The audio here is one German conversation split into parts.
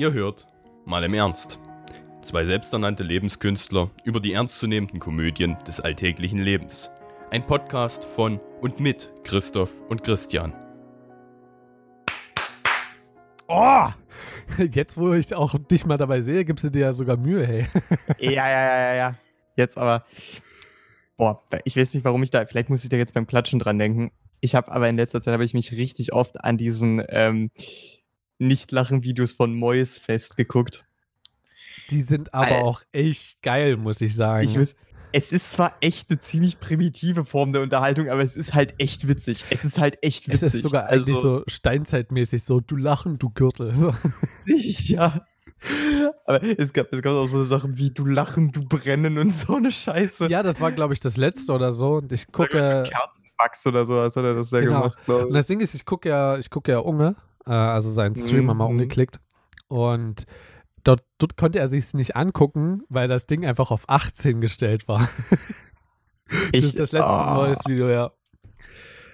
Ihr hört mal im Ernst. Zwei selbsternannte Lebenskünstler über die ernstzunehmenden Komödien des alltäglichen Lebens. Ein Podcast von und mit Christoph und Christian. Oh! Jetzt, wo ich auch dich mal dabei sehe, gibst du dir ja sogar Mühe, hey. Ja, ja, ja, ja, ja. Jetzt aber. Boah, ich weiß nicht, warum ich da. Vielleicht muss ich da jetzt beim Klatschen dran denken. Ich habe aber in letzter Zeit habe ich mich richtig oft an diesen ähm, Nicht-Lachen-Videos von Mois festgeguckt. Die sind aber Al- auch echt geil, muss ich sagen. Ich weiß, es ist zwar echt eine ziemlich primitive Form der Unterhaltung, aber es ist halt echt witzig. Es ist halt echt es witzig. ist sogar eigentlich so steinzeitmäßig so, du lachen, du Gürtel. So. Ja. Aber es gab, es gab auch so Sachen wie du lachen, du brennen und so eine Scheiße. Ja, das war, glaube ich, das letzte oder so. Und ich gucke. Kerzenwachs oder so, was hat er das da Genau. gemacht? Und das Ding ist, ich gucke ja, ich gucke ja Unge, äh, also seinen Stream haben wir Mhm. umgeklickt. Und dort, dort konnte er sich nicht angucken, weil das Ding einfach auf 18 gestellt war. das Ich- ist das letzte Ah. neues Video, ja.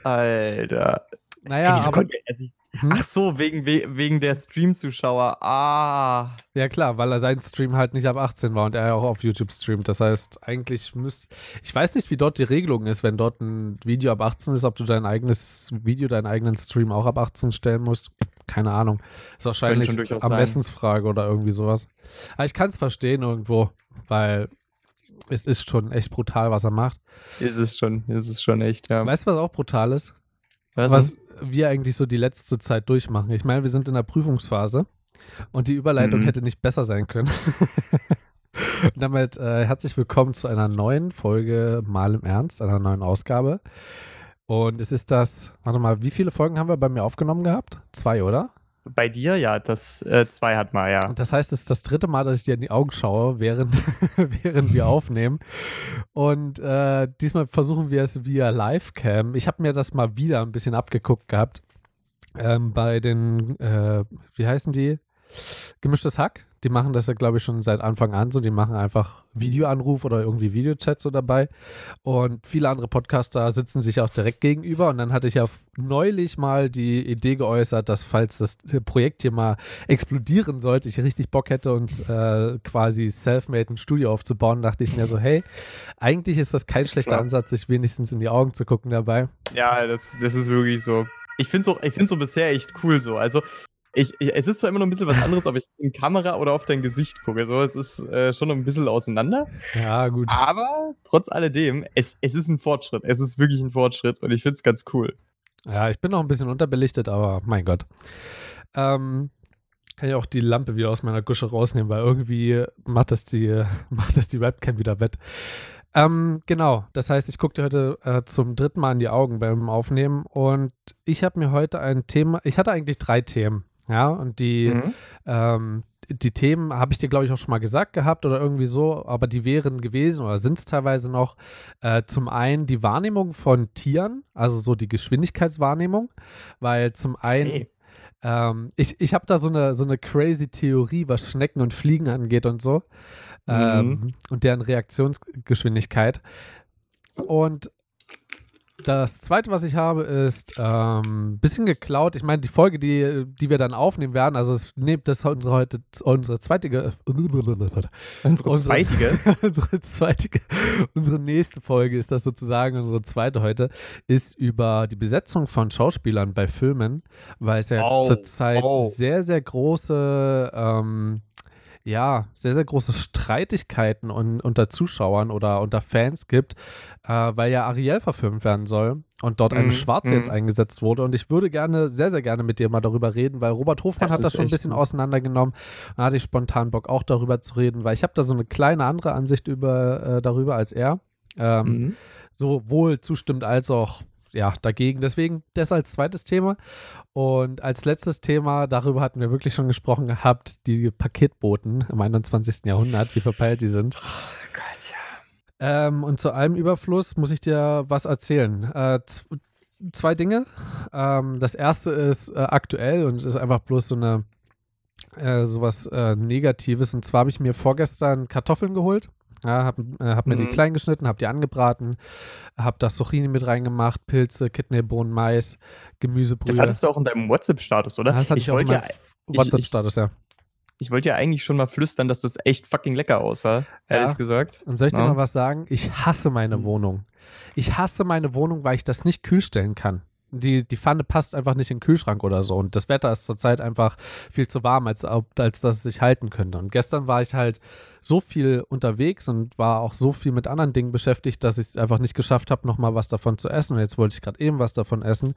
Alter. Naja, Wieso aber, konnte er sich. Hm? Ach so, wegen, we- wegen der Stream-Zuschauer. Ah. ja klar, weil er sein Stream halt nicht ab 18 war und er ja auch auf YouTube streamt. Das heißt, eigentlich müsste, ich weiß nicht, wie dort die Regelung ist, wenn dort ein Video ab 18 ist, ob du dein eigenes Video, deinen eigenen Stream auch ab 18 stellen musst. Keine Ahnung. Ist wahrscheinlich. Ermessensfrage oder irgendwie sowas. Aber ich kann es verstehen irgendwo, weil es ist schon echt brutal, was er macht. Ist es schon, ist es schon echt, ja. Weißt du, was auch brutal ist? Was? was wir eigentlich so die letzte Zeit durchmachen. Ich meine, wir sind in der Prüfungsphase und die Überleitung Mhm. hätte nicht besser sein können. und damit äh, herzlich willkommen zu einer neuen Folge Mal im Ernst, einer neuen Ausgabe. Und es ist das, warte mal, wie viele Folgen haben wir bei mir aufgenommen gehabt? Zwei, oder? Bei dir, ja, das äh, zwei hat mal, ja. Das heißt, es ist das dritte Mal, dass ich dir in die Augen schaue, während, während wir aufnehmen. Und äh, diesmal versuchen wir es via Livecam. Ich habe mir das mal wieder ein bisschen abgeguckt gehabt. Ähm, bei den, äh, wie heißen die? Gemischtes Hack. Die machen das ja, glaube ich, schon seit Anfang an so. Die machen einfach Videoanruf oder irgendwie Videochat so dabei. Und viele andere Podcaster sitzen sich auch direkt gegenüber. Und dann hatte ich ja neulich mal die Idee geäußert, dass falls das Projekt hier mal explodieren sollte, ich richtig Bock hätte, uns äh, quasi self-made ein Studio aufzubauen, dachte ich mir so, hey, eigentlich ist das kein schlechter Ja. Ansatz, sich wenigstens in die Augen zu gucken dabei. Ja, das, das ist wirklich so. Ich finde es ich find's so bisher echt cool so. Also, ich, ich, es ist zwar immer noch ein bisschen was anderes, ob ich in Kamera oder auf dein Gesicht gucke. So, es ist äh, schon ein bisschen auseinander. Ja, gut. Aber trotz alledem, es, es ist ein Fortschritt. Es ist wirklich ein Fortschritt und ich finde es ganz cool. Ja, ich bin noch ein bisschen unterbelichtet, aber mein Gott. Ähm, kann ich auch die Lampe wieder aus meiner Gusche rausnehmen, weil irgendwie macht das die, macht das die Webcam wieder wett. Ähm, genau, das heißt, ich gucke dir heute äh, zum dritten Mal in die Augen beim Aufnehmen und ich habe mir heute ein Thema, ich hatte eigentlich drei Themen, ja, und die, Mhm. ähm, die Themen habe ich dir, glaube ich, auch schon mal gesagt gehabt oder irgendwie so, aber die wären gewesen oder sind es teilweise noch. Äh, zum einen die Wahrnehmung von Tieren, also so die Geschwindigkeitswahrnehmung, weil zum einen, Hey. ähm, ich, ich habe da so eine, so eine crazy Theorie, was Schnecken und Fliegen angeht und so. Ähm, und deren Reaktionsgeschwindigkeit. Und das zweite, was ich habe, ist ein ähm, bisschen geklaut. Ich meine, die Folge, die, die wir dann aufnehmen werden, also es nimmt das unsere heute unsere zweite Unsere unsere- zweitige. unsere zweite, unsere nächste Folge ist das sozusagen, unsere zweite heute, ist über die Besetzung von Schauspielern bei Filmen, weil es ja Oh, zurzeit oh. sehr, sehr große, ähm, ja, sehr, sehr große Streitigkeiten un unter Zuschauern oder unter Fans gibt, äh, weil ja Ariel verfilmt werden soll und dort eine Mhm, Schwarze jetzt mhm. eingesetzt wurde. Und ich würde gerne, sehr, sehr gerne mit dir mal darüber reden, weil Robert Hofmann Das hat das schon ein bisschen gut. auseinandergenommen. Da hatte ich spontan Bock auch darüber zu reden, weil ich habe da so eine kleine andere Ansicht über, äh, darüber als er. Ähm, Mhm. Sowohl zustimmt als auch ja, dagegen. Deswegen das als zweites Thema. Und als letztes Thema, darüber hatten wir wirklich schon gesprochen gehabt, die Paketboten im 21. Jahrhundert, wie verpeilt die sind. Oh Gott, ja. Ähm, und zu allem Überfluss muss ich dir was erzählen. Äh, zwei Dinge. Ähm, das erste ist äh, aktuell und ist einfach bloß so eine äh, sowas äh, Negatives. Und zwar habe ich mir vorgestern Kartoffeln geholt. Ja, hab, äh, hab mir die Mhm. klein geschnitten, hab die angebraten, hab das Zucchini mit reingemacht, Pilze, Kidneybohnen, Mais, Gemüsebrühe. Das hattest du auch in deinem WhatsApp-Status, oder? das hatte ich, auch in meinem ja, WhatsApp-Status, ja. ich wollte ja eigentlich schon mal flüstern, dass das echt fucking lecker aussah, ehrlich Ja. gesagt. Und soll ich dir Ja. mal was sagen? Ich hasse meine Wohnung. Ich hasse meine Wohnung, weil ich das nicht kühlstellen kann. Die, die Pfanne passt einfach nicht in den Kühlschrank oder so. Und das Wetter ist zurzeit einfach viel zu warm, als, als dass es sich halten könnte. Und gestern war ich halt so viel unterwegs und war auch so viel mit anderen Dingen beschäftigt, dass ich es einfach nicht geschafft habe, nochmal was davon zu essen. Und jetzt wollte ich gerade eben was davon essen.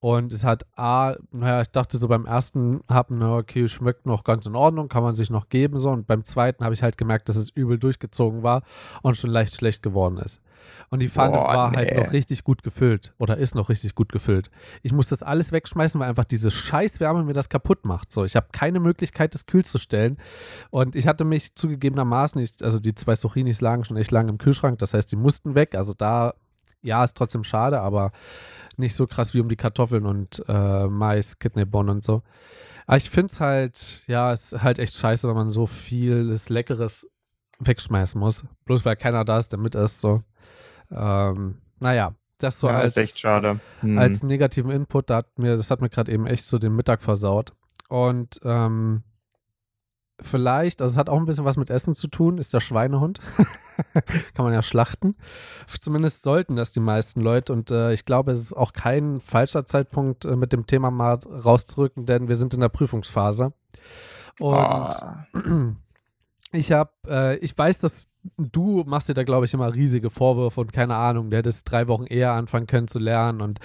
Und es hat A, naja, ich dachte so beim ersten Happen, na okay, schmeckt noch ganz in Ordnung, kann man sich noch geben so. Und beim zweiten habe ich halt gemerkt, dass es übel durchgezogen war und schon leicht schlecht geworden ist. Und die Pfanne Boah, war halt nee. noch richtig gut gefüllt oder ist noch richtig gut gefüllt. Ich muss das alles wegschmeißen, weil einfach diese Scheißwärme mir das kaputt macht. So, ich habe keine Möglichkeit, das kühl zu stellen. Und ich hatte mich zugegebenermaßen, ich, also die zwei Zucchinis lagen schon echt lange im Kühlschrank, das heißt, die mussten weg. Also da, ja, ist trotzdem schade, aber nicht so krass wie um die Kartoffeln und äh, Mais, Kidneybohnen und so. Aber ich finde es halt, ja, es ist halt echt scheiße, wenn man so vieles Leckeres wegschmeißen muss. Bloß weil keiner da ist, der mit ist. So. Ähm, naja, das so ja, als, ist echt schade. Hm. als negativen Input, da hat mir, das hat mir gerade eben echt so den Mittag versaut. Und ähm, vielleicht, also es hat auch ein bisschen was mit Essen zu tun, ist der Schweinehund. Kann man ja schlachten. Zumindest sollten das die meisten Leute. Und äh, ich glaube, es ist auch kein falscher Zeitpunkt, äh, mit dem Thema mal rauszurücken, denn wir sind in der Prüfungsphase. Und Ah. ich habe, äh, ich weiß, dass du machst dir da, glaube ich, immer riesige Vorwürfe und keine Ahnung, du hättest drei Wochen eher anfangen können zu lernen und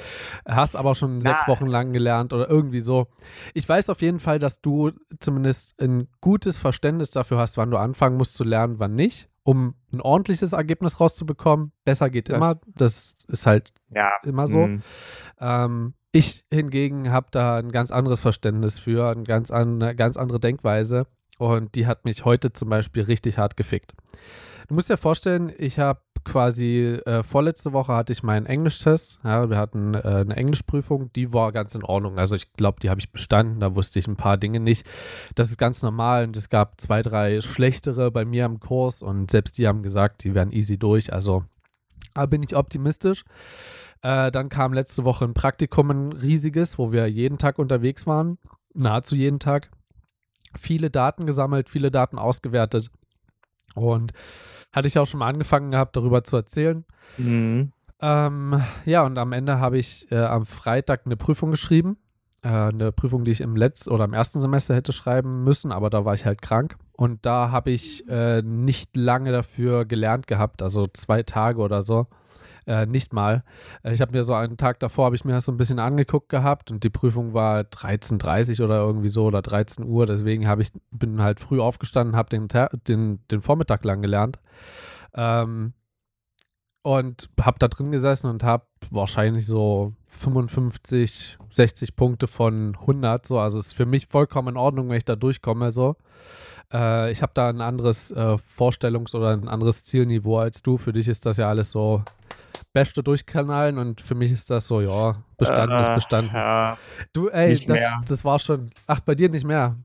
hast aber schon sechs Wochen lang gelernt oder irgendwie so. Ich weiß auf jeden Fall, dass du zumindest ein gutes Verständnis dafür hast, wann du anfangen musst zu lernen, wann nicht, um ein ordentliches Ergebnis rauszubekommen. Besser geht Das- immer, das ist halt Ja. immer so. hm. Ähm, ich hingegen habe da ein ganz anderes Verständnis für, ein ganz an, eine ganz andere Denkweise. Und die hat mich heute zum Beispiel richtig hart gefickt. Du musst dir vorstellen, ich habe quasi äh, vorletzte Woche hatte ich meinen Englisch-Test. Ja, wir hatten äh, eine Englischprüfung, die war ganz in Ordnung. Also ich glaube, die habe ich bestanden. Da wusste ich ein paar Dinge nicht. Das ist ganz normal und es gab zwei, drei schlechtere bei mir im Kurs und selbst die haben gesagt, die wären easy durch. Also da bin ich optimistisch. Äh, dann kam letzte Woche ein Praktikum, ein riesiges, wo wir jeden Tag unterwegs waren, nahezu jeden Tag. Viele Daten gesammelt, viele Daten ausgewertet. Und hatte ich auch schon mal angefangen gehabt, darüber zu erzählen. Hm. Ähm, ja, und am Ende habe ich äh, am Freitag eine Prüfung geschrieben. Äh, eine Prüfung, die ich im letzten oder im ersten Semester hätte schreiben müssen, aber da war ich halt krank. Und da habe ich äh, nicht lange dafür gelernt gehabt, also zwei Tage oder so. Äh, nicht mal. Äh, ich habe mir so einen Tag davor, habe ich mir das so ein bisschen angeguckt gehabt und die Prüfung war 13.30 oder irgendwie so oder 13 Uhr. Deswegen habe ich, bin halt früh aufgestanden, habe den, den, den Vormittag lang gelernt. Ähm, und habe da drin gesessen und habe wahrscheinlich so 55, 60 Punkte von 100. So, also ist für mich vollkommen in Ordnung, wenn ich da durchkomme. So, äh, ich habe da ein anderes äh, Vorstellungs- oder ein anderes Zielniveau als du. Für dich ist das ja alles so beste durchkanalen und für mich ist das so, ja, bestanden ist Äh, bestanden. Ja. Du, ey, das, mehr. das war schon. Ach, bei dir nicht mehr.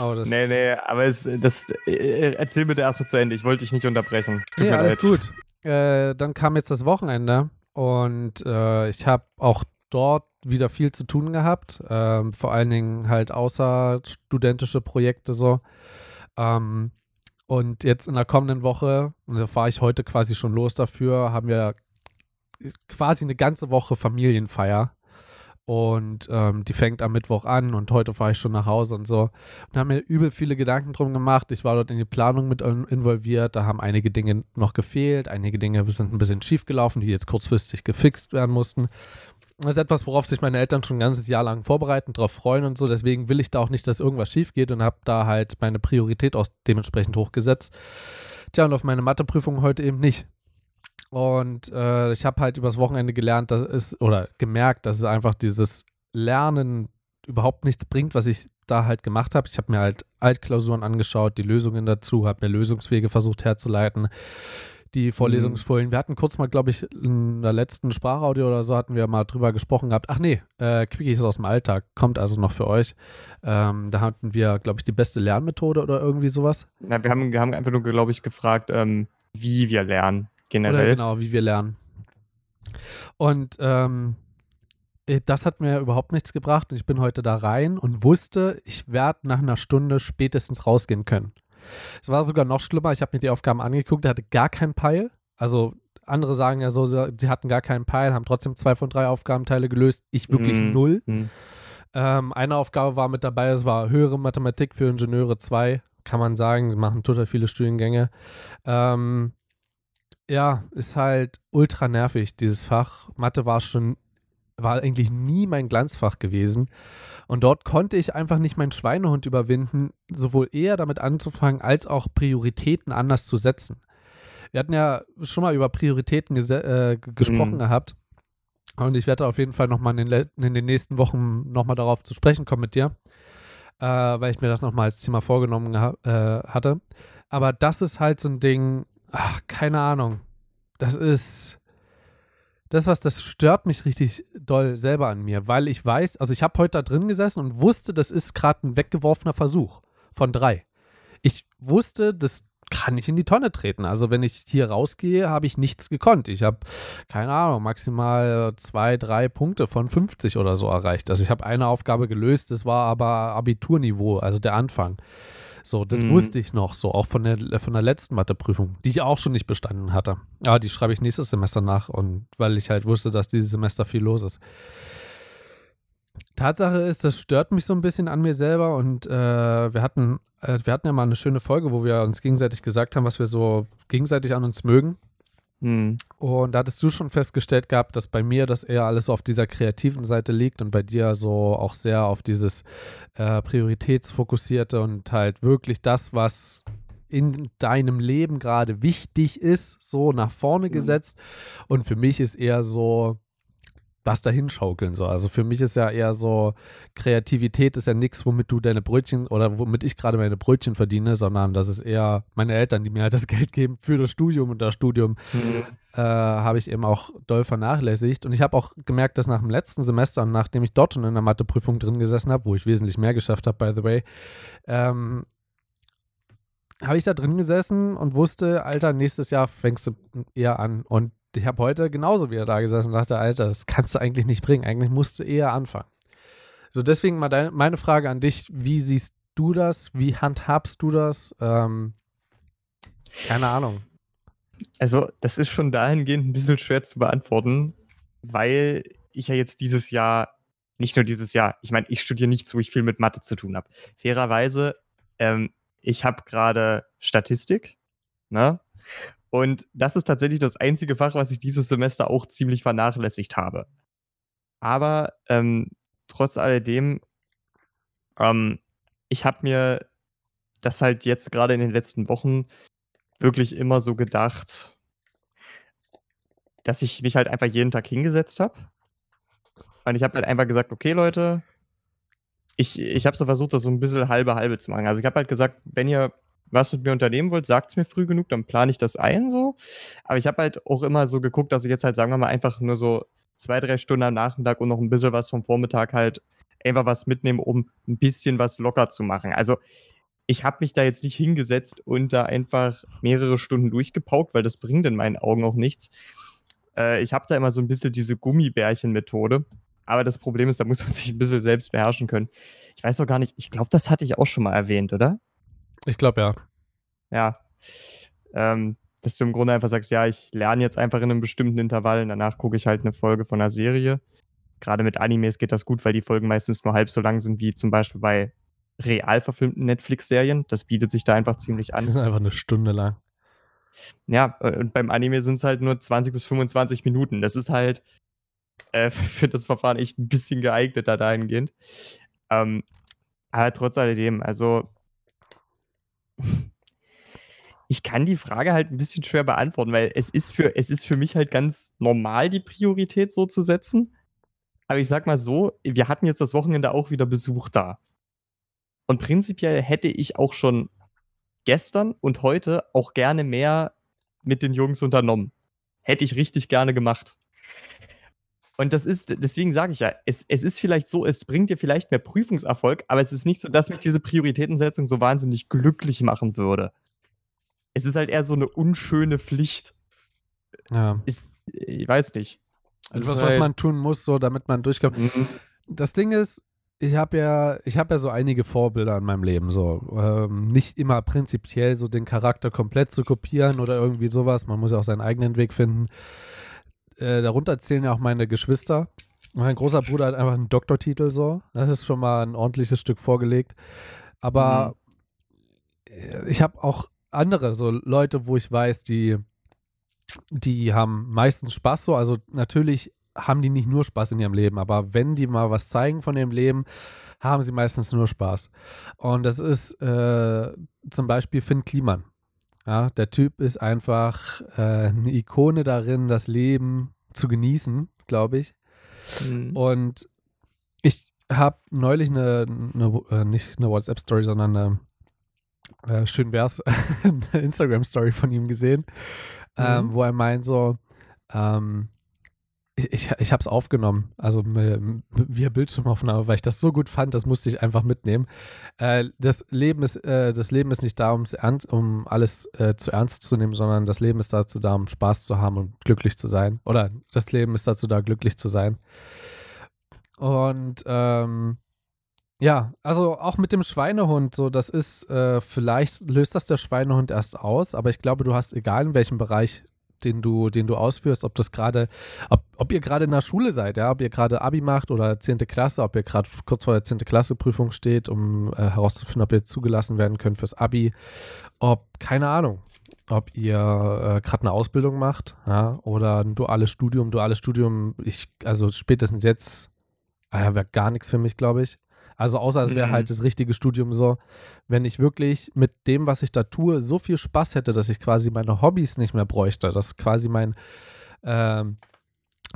Oh, das, Nee, nee, aber es, das, äh, erzähl bitte erstmal zu Ende. Ich wollte dich nicht unterbrechen. Tut Nee, alles leid. gut. Äh, dann kam jetzt das Wochenende und äh, ich habe auch dort wieder viel zu tun gehabt. Ähm, vor allen Dingen halt außerstudentische Projekte so. Ähm, und jetzt in der kommenden Woche, und da fahre ich heute quasi schon los dafür, haben wir quasi eine ganze Woche Familienfeier. Und ähm, die fängt am Mittwoch an und heute fahre ich schon nach Hause und so. Und haben mir übel viele Gedanken drum gemacht. Ich war dort in die Planung mit in- involviert. Da haben einige Dinge noch gefehlt. Einige Dinge sind ein bisschen schief gelaufen, die jetzt kurzfristig gefixt werden mussten. Das ist etwas, worauf sich meine Eltern schon ein ganzes Jahr lang vorbereiten, darauf freuen und so. Deswegen will ich da auch nicht, dass irgendwas schief geht und habe da halt meine Priorität auch dementsprechend hochgesetzt. Tja, und auf meine Matheprüfung heute eben nicht. Und äh, ich habe halt übers Wochenende gelernt, dass es, oder gemerkt, dass es einfach dieses Lernen überhaupt nichts bringt, was ich da halt gemacht habe. Ich habe mir halt Altklausuren angeschaut, die Lösungen dazu, habe mir Lösungswege versucht herzuleiten, die Vorlesungsfolien. Wir hatten kurz mal, glaube ich, in der letzten Sprachaudio oder so hatten wir mal drüber gesprochen gehabt. Ach nee, äh, Quickies aus dem Alltag, kommt also noch für euch. Ähm, da hatten wir, glaube ich, die beste Lernmethode oder irgendwie sowas. Na, wir, haben, wir haben einfach nur, glaube ich, gefragt, ähm, wie wir lernen. Oder Generell. genau, wie wir lernen. Und ähm, äh, das hat mir überhaupt nichts gebracht. Ich bin heute da rein und wusste, ich werde nach einer Stunde spätestens rausgehen können. Es war sogar noch schlimmer. Ich habe mir die Aufgaben angeguckt, der hatte gar keinen Peil. Also andere sagen ja so, sie hatten gar keinen Peil, haben trotzdem zwei von drei Aufgabenteile gelöst. Ich wirklich mm. null. Mm. Ähm, eine Aufgabe war mit dabei, es war höhere Mathematik für Ingenieure 2, kann man sagen, machen total viele Studiengänge. Ähm, ja, ist halt ultra nervig, dieses Fach. Mathe war schon, war eigentlich nie mein Glanzfach gewesen. Und dort konnte ich einfach nicht meinen Schweinehund überwinden, sowohl eher damit anzufangen, als auch Prioritäten anders zu setzen. Wir hatten ja schon mal über Prioritäten äh, gesprochen mhm. gehabt. Und ich werde auf jeden Fall nochmal in, den, in den nächsten Wochen nochmal darauf zu sprechen kommen mit dir, äh, weil ich mir das nochmal als Thema vorgenommen äh, hatte. Aber das ist halt so ein Ding, ach, keine Ahnung. Das ist das, was das stört mich richtig doll selber an mir, weil ich weiß, also ich habe heute da drin gesessen und wusste, das ist gerade ein weggeworfener Versuch von drei. Ich wusste, das kann ich in die Tonne treten. Also wenn ich hier rausgehe, habe ich nichts gekonnt. Ich habe, keine Ahnung, maximal zwei, drei Punkte von 50 oder so erreicht. Also ich habe eine Aufgabe gelöst, das war aber Abiturniveau, also der Anfang. So, das mhm. wusste ich noch, so auch von der, von der letzten Matheprüfung, die ich auch schon nicht bestanden hatte. Aber die schreibe ich nächstes Semester nach und weil ich halt wusste, dass dieses Semester viel los ist. Tatsache ist, das stört mich so ein bisschen an mir selber und äh, wir hatten äh, wir hatten ja mal eine schöne Folge, wo wir uns gegenseitig gesagt haben, was wir so gegenseitig an uns mögen. Hm. Und da hattest du schon festgestellt gehabt, dass bei mir das eher alles auf dieser kreativen Seite liegt und bei dir so auch sehr auf dieses äh, Prioritätsfokussierte und halt wirklich das, was in deinem Leben gerade wichtig ist, so nach vorne hm. gesetzt. Und für mich ist eher so, was dahin schaukeln so. Also für mich ist ja eher so, Kreativität ist ja nichts, womit du deine Brötchen oder womit ich gerade meine Brötchen verdiene, sondern das ist eher meine Eltern, die mir halt das Geld geben für das Studium und das Studium mhm. äh, habe ich eben auch doll vernachlässigt. Und ich habe auch gemerkt, dass nach dem letzten Semester und nachdem ich dort schon in der Matheprüfung drin gesessen habe, wo ich wesentlich mehr geschafft habe, by the way, ähm, habe ich da drin gesessen und wusste, Alter, nächstes Jahr fängst du eher an. Und ich habe heute genauso wieder da gesessen und dachte, Alter, das kannst du eigentlich nicht bringen. Eigentlich musst du eher anfangen. So, deswegen mal deine, meine Frage an dich: Wie siehst du das? Wie handhabst du das? Ähm, keine Ahnung. Also, das ist schon dahingehend ein bisschen schwer zu beantworten, weil ich ja jetzt dieses Jahr, nicht nur dieses Jahr, ich meine, ich studiere nichts, wo ich viel mit Mathe zu tun habe. Fairerweise, ähm, ich habe gerade Statistik, ne? Und das ist tatsächlich das einzige Fach, was ich dieses Semester auch ziemlich vernachlässigt habe. Aber ähm, trotz alledem, ähm, ich habe mir das halt jetzt gerade in den letzten Wochen wirklich immer so gedacht, dass ich mich halt einfach jeden Tag hingesetzt habe. Und ich habe halt einfach gesagt, okay, Leute, ich, ich habe so versucht, das so ein bisschen halbe halbe zu machen. Also ich habe halt gesagt, wenn ihr was mit mir unternehmen wollt, sagt es mir früh genug, dann plane ich das ein so. Aber ich habe halt auch immer so geguckt, dass ich jetzt halt, sagen wir mal, einfach nur so zwei, drei Stunden am Nachmittag und noch ein bisschen was vom Vormittag halt einfach was mitnehme, um ein bisschen was locker zu machen. Also ich habe mich da jetzt nicht hingesetzt und da einfach mehrere Stunden durchgepaukt, weil das bringt in meinen Augen auch nichts. Äh, ich habe da immer so ein bisschen diese Gummibärchen-Methode. Aber das Problem ist, da muss man sich ein bisschen selbst beherrschen können. Ich weiß auch gar nicht, ich glaube, das hatte ich auch schon mal erwähnt, oder? Ich glaube ja. Ja. Ähm, dass du im Grunde einfach sagst, ja, ich lerne jetzt einfach in einem bestimmten Intervall und danach gucke ich halt eine Folge von einer Serie. Gerade mit Animes geht das gut, weil die Folgen meistens nur halb so lang sind wie zum Beispiel bei real verfilmten Netflix-Serien. Das bietet sich da einfach ziemlich an. Das ist einfach eine Stunde lang. Ja, und beim Anime sind es halt nur 20 bis 25 Minuten. Das ist halt äh, für das Verfahren echt ein bisschen geeigneter dahingehend. Ähm, aber trotz alledem, also ich kann die Frage halt ein bisschen schwer beantworten, weil es ist für, es ist für mich halt ganz normal, die Priorität so zu setzen. Aber ich sag mal so, wir hatten jetzt das Wochenende auch wieder Besuch da. Und prinzipiell hätte ich auch schon gestern und heute auch gerne mehr mit den Jungs unternommen. Hätte ich richtig gerne gemacht. Und das ist, deswegen sage ich ja, es, es ist vielleicht so, es bringt dir vielleicht mehr Prüfungserfolg, aber es ist nicht so, dass mich diese Prioritätensetzung so wahnsinnig glücklich machen würde. Es ist halt eher so eine unschöne Pflicht. Ja. Ist, ich weiß nicht. Also was, was man tun muss, so damit man durchkommt. Mhm. Das Ding ist, ich habe ja, ich habe ja so einige Vorbilder in meinem Leben. So ähm, nicht immer prinzipiell so den Charakter komplett zu kopieren oder irgendwie sowas. Man muss ja auch seinen eigenen Weg finden. Äh, darunter zählen ja auch meine Geschwister. Mein großer Bruder hat einfach einen Doktortitel so. Das ist schon mal ein ordentliches Stück vorgelegt. Aber äh, ich habe auch andere so Leute, wo ich weiß, die die haben meistens Spaß so. Also natürlich haben die nicht nur Spaß in ihrem Leben, aber wenn die mal was zeigen von ihrem Leben, haben sie meistens nur Spaß. Und das ist äh, zum Beispiel Finn Kliman. Ja, der Typ ist einfach äh, eine Ikone darin, das Leben zu genießen, glaube ich. Mhm. Und ich habe neulich eine, eine äh, nicht eine WhatsApp-Story, sondern eine, äh, schön wär's, eine Instagram-Story von ihm gesehen, ähm, Mhm. wo er meint so, ähm, ich, ich, habe es aufgenommen, also via Bildschirmaufnahme, weil ich das so gut fand, das musste ich einfach mitnehmen. Äh, das, Leben ist, äh, das Leben ist nicht da, ernst, um alles äh, zu ernst zu nehmen, sondern das Leben ist dazu da, um Spaß zu haben und glücklich zu sein. Oder das Leben ist dazu da, glücklich zu sein. Und ähm, ja, also auch mit dem Schweinehund, so das ist, äh, vielleicht löst das der Schweinehund erst aus, aber ich glaube, du hast, egal in welchem Bereich, den du, den du ausführst, ob das gerade, ob, ob ihr gerade in der Schule seid, ja, ob ihr gerade Abi macht oder 10. Klasse, ob ihr gerade kurz vor der 10. Klasse Prüfung steht, um äh, herauszufinden, ob ihr zugelassen werden könnt fürs Abi, ob, keine Ahnung, ob ihr äh, gerade eine Ausbildung macht, ja, oder ein duales Studium, duales Studium, ich, also spätestens jetzt, äh, wäre gar nichts für mich, glaube ich. Also außer es wäre Mhm. halt das richtige Studium so, wenn ich wirklich mit dem, was ich da tue, so viel Spaß hätte, dass ich quasi meine Hobbys nicht mehr bräuchte, dass quasi mein, ähm,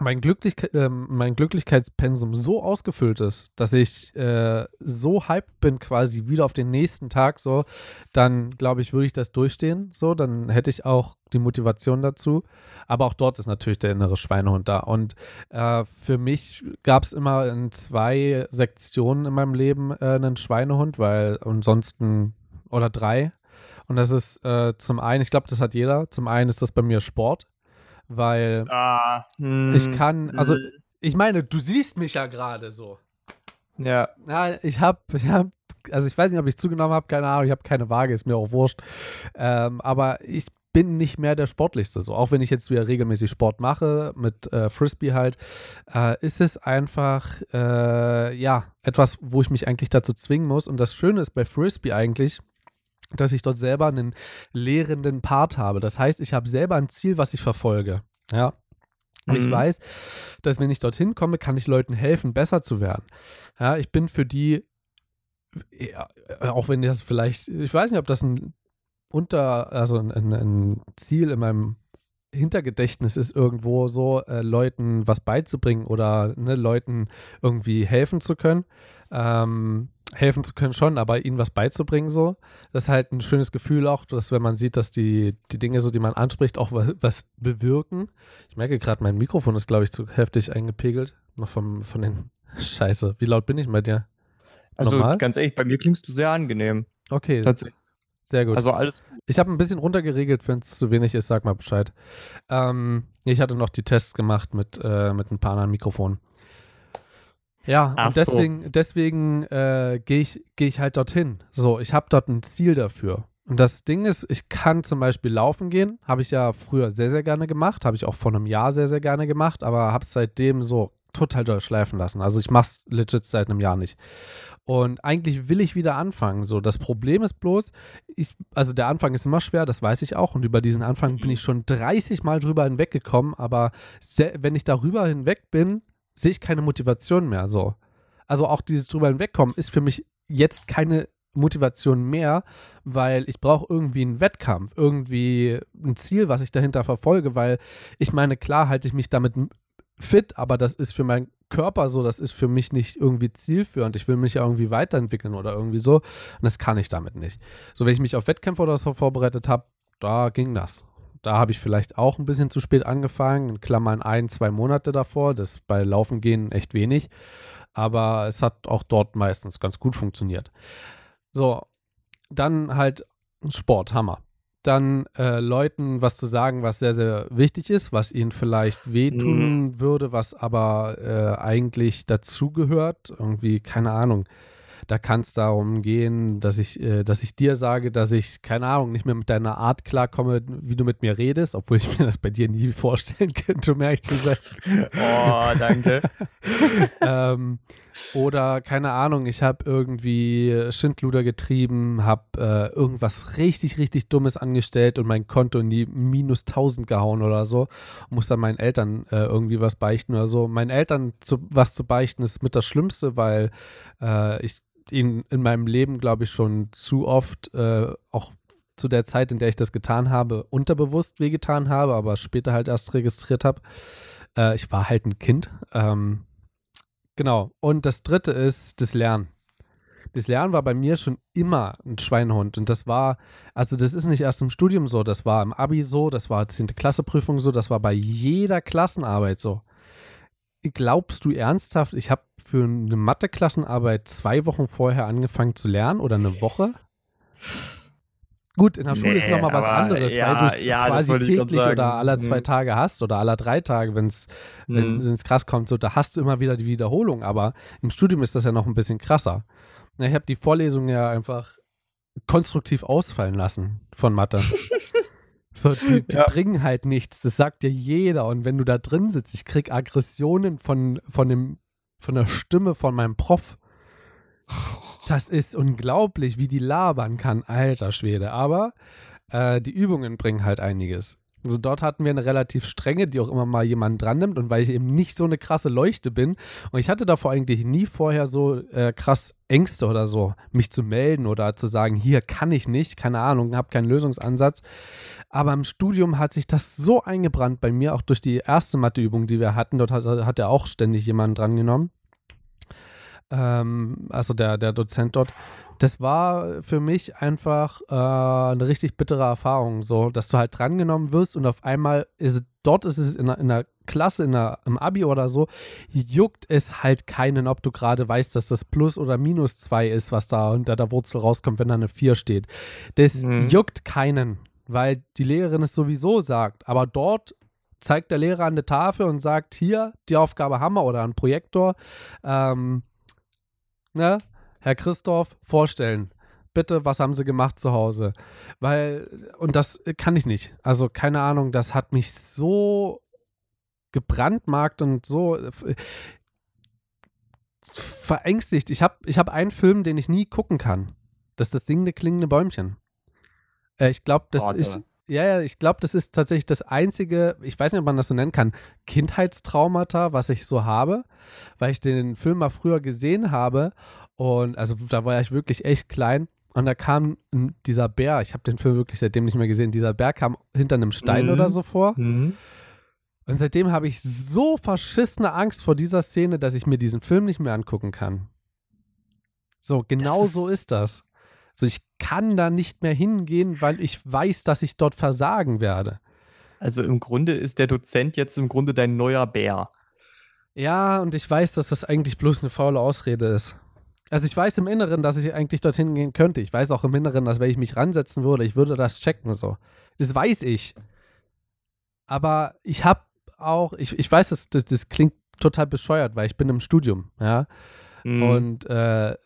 mein, Glücklich ähm, mein Glücklichkeitspensum so ausgefüllt ist, dass ich äh, so hyped bin quasi wieder auf den nächsten Tag so, dann glaube ich, würde ich das durchstehen so, dann hätte ich auch die Motivation dazu. Aber auch dort ist natürlich der innere Schweinehund da. Und äh, für mich gab es immer in zwei Sektionen in meinem Leben äh, einen Schweinehund, weil ansonsten, oder drei. Und das ist äh, zum einen, ich glaube, das hat jeder. Zum einen ist das bei mir Sport, weil Ah, hm, ich kann, also äh, ich meine, du siehst mich ja gerade so. ja. Ja, ich habe, ich hab, also ich weiß nicht, ob ich zugenommen habe, keine Ahnung, ich habe keine Waage, ist mir auch wurscht. Ähm, aber ich bin nicht mehr der Sportlichste. So, auch wenn ich jetzt wieder regelmäßig Sport mache, mit äh, Frisbee halt, äh, ist es einfach, äh, ja, etwas, wo ich mich eigentlich dazu zwingen muss. Und das Schöne ist bei Frisbee eigentlich, dass ich dort selber einen lehrenden Part habe. Das heißt, ich habe selber ein Ziel, was ich verfolge. Ja. Und ich Mhm. weiß, dass wenn ich dorthin komme, kann ich Leuten helfen, besser zu werden. Ja, ich bin für die, auch wenn das vielleicht, ich weiß nicht, ob das ein unter, also ein, ein, ein Ziel in meinem Hintergedächtnis ist, irgendwo so äh, Leuten was beizubringen oder ne, Leuten irgendwie helfen zu können. Ähm, helfen zu können schon, aber ihnen was beizubringen so. Das ist halt ein schönes Gefühl auch, dass wenn man sieht, dass die, die Dinge so, die man anspricht, auch was, was bewirken. Ich merke gerade, mein Mikrofon ist, glaube ich, zu heftig eingepegelt. Noch vom, von den Scheiße. Wie laut bin ich bei dir? Also Normal? ganz ehrlich, bei mir klingst du sehr angenehm. Okay, Tatsächlich. sehr gut. Also alles. Ich habe ein bisschen runtergeregelt, wenn es zu wenig ist, sag mal Bescheid. Ähm, ich hatte noch die Tests gemacht mit, äh, mit ein paar anderen Mikrofonen. Ja, Ach und so. deswegen, deswegen äh, gehe ich, geh ich halt dorthin. So, ich habe dort ein Ziel dafür. Und das Ding ist, ich kann zum Beispiel laufen gehen. Habe ich ja früher sehr, sehr gerne gemacht. Habe ich auch vor einem Jahr sehr, sehr gerne gemacht. Aber habe es seitdem so total doll schleifen lassen. Also ich mache es legit seit einem Jahr nicht. Und eigentlich will ich wieder anfangen. So, das Problem ist bloß, ich, also der Anfang ist immer schwer, das weiß ich auch. Und über diesen Anfang bin ich schon 30 Mal drüber hinweggekommen, aber wenn ich darüber hinweg bin, sehe ich keine Motivation mehr. So. Also auch dieses drüber hinwegkommen ist für mich jetzt keine Motivation mehr, weil ich brauche irgendwie einen Wettkampf, irgendwie ein Ziel, was ich dahinter verfolge, weil ich meine, klar halte ich mich damit fit, aber das ist für meinen Körper so, das ist für mich nicht irgendwie zielführend. Ich will mich ja irgendwie weiterentwickeln oder irgendwie so. Und das kann ich damit nicht. So, wenn ich mich auf Wettkämpfe oder so vorbereitet habe, da ging das. Da habe ich vielleicht auch ein bisschen zu spät angefangen, in Klammern ein, zwei Monate davor. Das bei Laufen gehen echt wenig. Aber es hat auch dort meistens ganz gut funktioniert. So, dann halt Sport, Hammer. dann äh, Leuten was zu sagen, was sehr, sehr wichtig ist, was ihnen vielleicht wehtun Mhm. würde, was aber äh, eigentlich dazugehört. Irgendwie, keine Ahnung. Da kann es darum gehen, dass ich, äh, dass ich dir sage, dass ich, keine Ahnung, nicht mehr mit deiner Art klarkomme, wie du mit mir redest, obwohl ich mir das bei dir nie vorstellen könnte, um ehrlich zu sein. Oh, danke. ähm, oder keine Ahnung, ich habe irgendwie Schindluder getrieben, habe äh, irgendwas richtig, richtig Dummes angestellt und mein Konto in die minus 1000 gehauen oder so. Muss dann meinen Eltern äh, irgendwie was beichten oder so. Meinen Eltern zu, was zu beichten ist mit das Schlimmste, weil äh, ich ihnen in meinem Leben, glaube ich, schon zu oft, äh, auch zu der Zeit, in der ich das getan habe, unterbewusst wehgetan habe, aber später halt erst registriert habe. Äh, ich war halt ein Kind. Ähm, Genau. Und das dritte ist das Lernen. Das Lernen war bei mir schon immer ein Schweinehund. Und das war, also das ist nicht erst im Studium so, das war im Abi so, das war 10. Klasse Prüfung so, das war bei jeder Klassenarbeit so. Glaubst du ernsthaft, ich habe für eine Mathe-Klassenarbeit zwei Wochen vorher angefangen zu lernen oder eine Woche? Gut, in der Schule ist Nee, nochmal was anderes, ja, weil du es ja, quasi täglich oder alle zwei Mhm. Tage hast oder alle drei Tage, wenn es wenn Mhm. es krass kommt, so, da hast du immer wieder die Wiederholung, aber im Studium ist das ja noch ein bisschen krasser. Ich habe die Vorlesung ja einfach konstruktiv ausfallen lassen von Mathe. so, die, die Ja. bringen halt nichts, das sagt dir jeder. Und wenn du da drin sitzt, ich krieg Aggressionen von, von, dem, von der Stimme von meinem Prof. Das ist unglaublich, wie die labern kann, alter Schwede. Aber äh, die Übungen bringen halt einiges. Also dort hatten wir eine relativ strenge, die auch immer mal jemanden dran nimmt und weil ich eben nicht so eine krasse Leuchte bin und ich hatte davor eigentlich nie vorher so äh, krass Ängste oder so, mich zu melden oder zu sagen, hier kann ich nicht, keine Ahnung, habe keinen Lösungsansatz. Aber im Studium hat sich das so eingebrannt bei mir, auch durch die erste Matheübung, die wir hatten. Dort hat, hat er auch ständig jemanden dran genommen. Ähm, also der, der Dozent dort. Das war für mich einfach äh, eine richtig bittere Erfahrung, so, dass du halt drangenommen wirst und auf einmal ist dort ist es in einer, in einer Klasse, in einer, im Abi oder so, juckt es halt keinen, ob du gerade weißt, dass das Plus oder Minus 2 ist, was da unter der Wurzel rauskommt, wenn da eine 4 steht. Das Mhm. juckt keinen, weil die Lehrerin es sowieso sagt. Aber dort zeigt der Lehrer an der Tafel und sagt, hier, die Aufgabe haben wir oder ein Projektor. Ähm, ne? Herr Christoph, vorstellen. Bitte, was haben Sie gemacht zu Hause? Weil, und das kann ich nicht. Also, keine Ahnung, das hat mich so gebrandmarkt und so äh, verängstigt. Ich habe ich hab einen Film, den ich nie gucken kann. Das ist das singende, klingende Bäumchen. Äh, ich glaube, das Warte. ist. Ja, ja, ich glaube, das ist tatsächlich das einzige, ich weiß nicht, ob man das so nennen kann, Kindheitstraumata, was ich so habe, weil ich den Film mal früher gesehen habe und also da war ich wirklich echt klein und da kam dieser Bär, ich habe den Film wirklich seitdem nicht mehr gesehen, dieser Bär kam hinter einem Stein Mhm. oder so vor Mhm. und seitdem habe ich so verschissene Angst vor dieser Szene, dass ich mir diesen Film nicht mehr angucken kann. So, genau ist- so ist das. So, ich kann da nicht mehr hingehen, weil ich weiß, dass ich dort versagen werde. Also im Grunde ist der Dozent jetzt im Grunde dein neuer Bär. Ja, und ich weiß, dass das eigentlich bloß eine faule Ausrede ist. Also ich weiß im Inneren, dass ich eigentlich dorthin gehen könnte. Ich weiß auch im Inneren, dass wenn ich mich ransetzen würde, ich würde das checken so. Das weiß ich. Aber ich habe auch, ich, ich weiß, das, das, das klingt total bescheuert, weil ich bin im Studium, ja. Mhm. Und äh,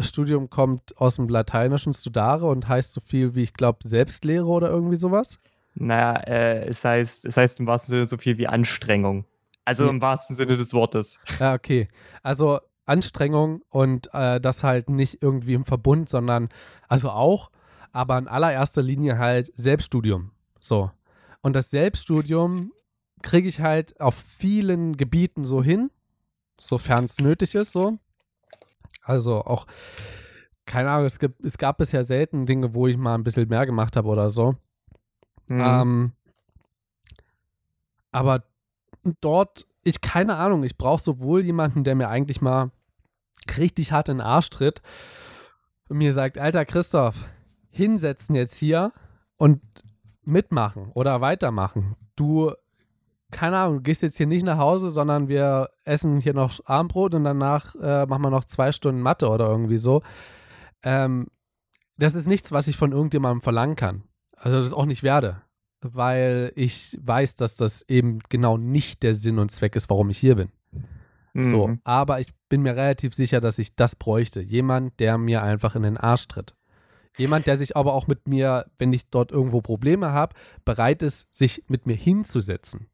Studium kommt aus dem lateinischen Studare und heißt so viel wie, ich glaube, Selbstlehre oder irgendwie sowas. Naja, äh, es heißt, es heißt im wahrsten Sinne so viel wie Anstrengung. Also im wahrsten Sinne des Wortes. Ja, okay. Also Anstrengung und äh, das halt nicht irgendwie im Verbund, sondern also auch, aber in allererster Linie halt Selbststudium. So. Und das Selbststudium kriege ich halt auf vielen Gebieten so hin, sofern es nötig ist, so. Also auch, keine Ahnung, es, gibt, es gab bisher selten Dinge, wo ich mal ein bisschen mehr gemacht habe oder so. Mhm. Ähm, aber dort, ich keine Ahnung, ich brauche sowohl jemanden, der mir eigentlich mal richtig hart in den Arsch tritt und mir sagt, alter Christoph, hinsetzen jetzt hier und mitmachen oder weitermachen. Du, keine Ahnung, gehst jetzt hier nicht nach Hause, sondern wir essen hier noch Abendbrot und danach äh, machen wir noch zwei Stunden Mathe oder irgendwie so. Ähm, das ist nichts, was ich von irgendjemandem verlangen kann. Also das auch nicht werde, weil ich weiß, dass das eben genau nicht der Sinn und Zweck ist, warum ich hier bin. So, Mhm. aber ich bin mir relativ sicher, dass ich das bräuchte. Jemand, der mir einfach in den Arsch tritt. Jemand, der sich aber auch mit mir, wenn ich dort irgendwo Probleme habe, bereit ist, sich mit mir hinzusetzen.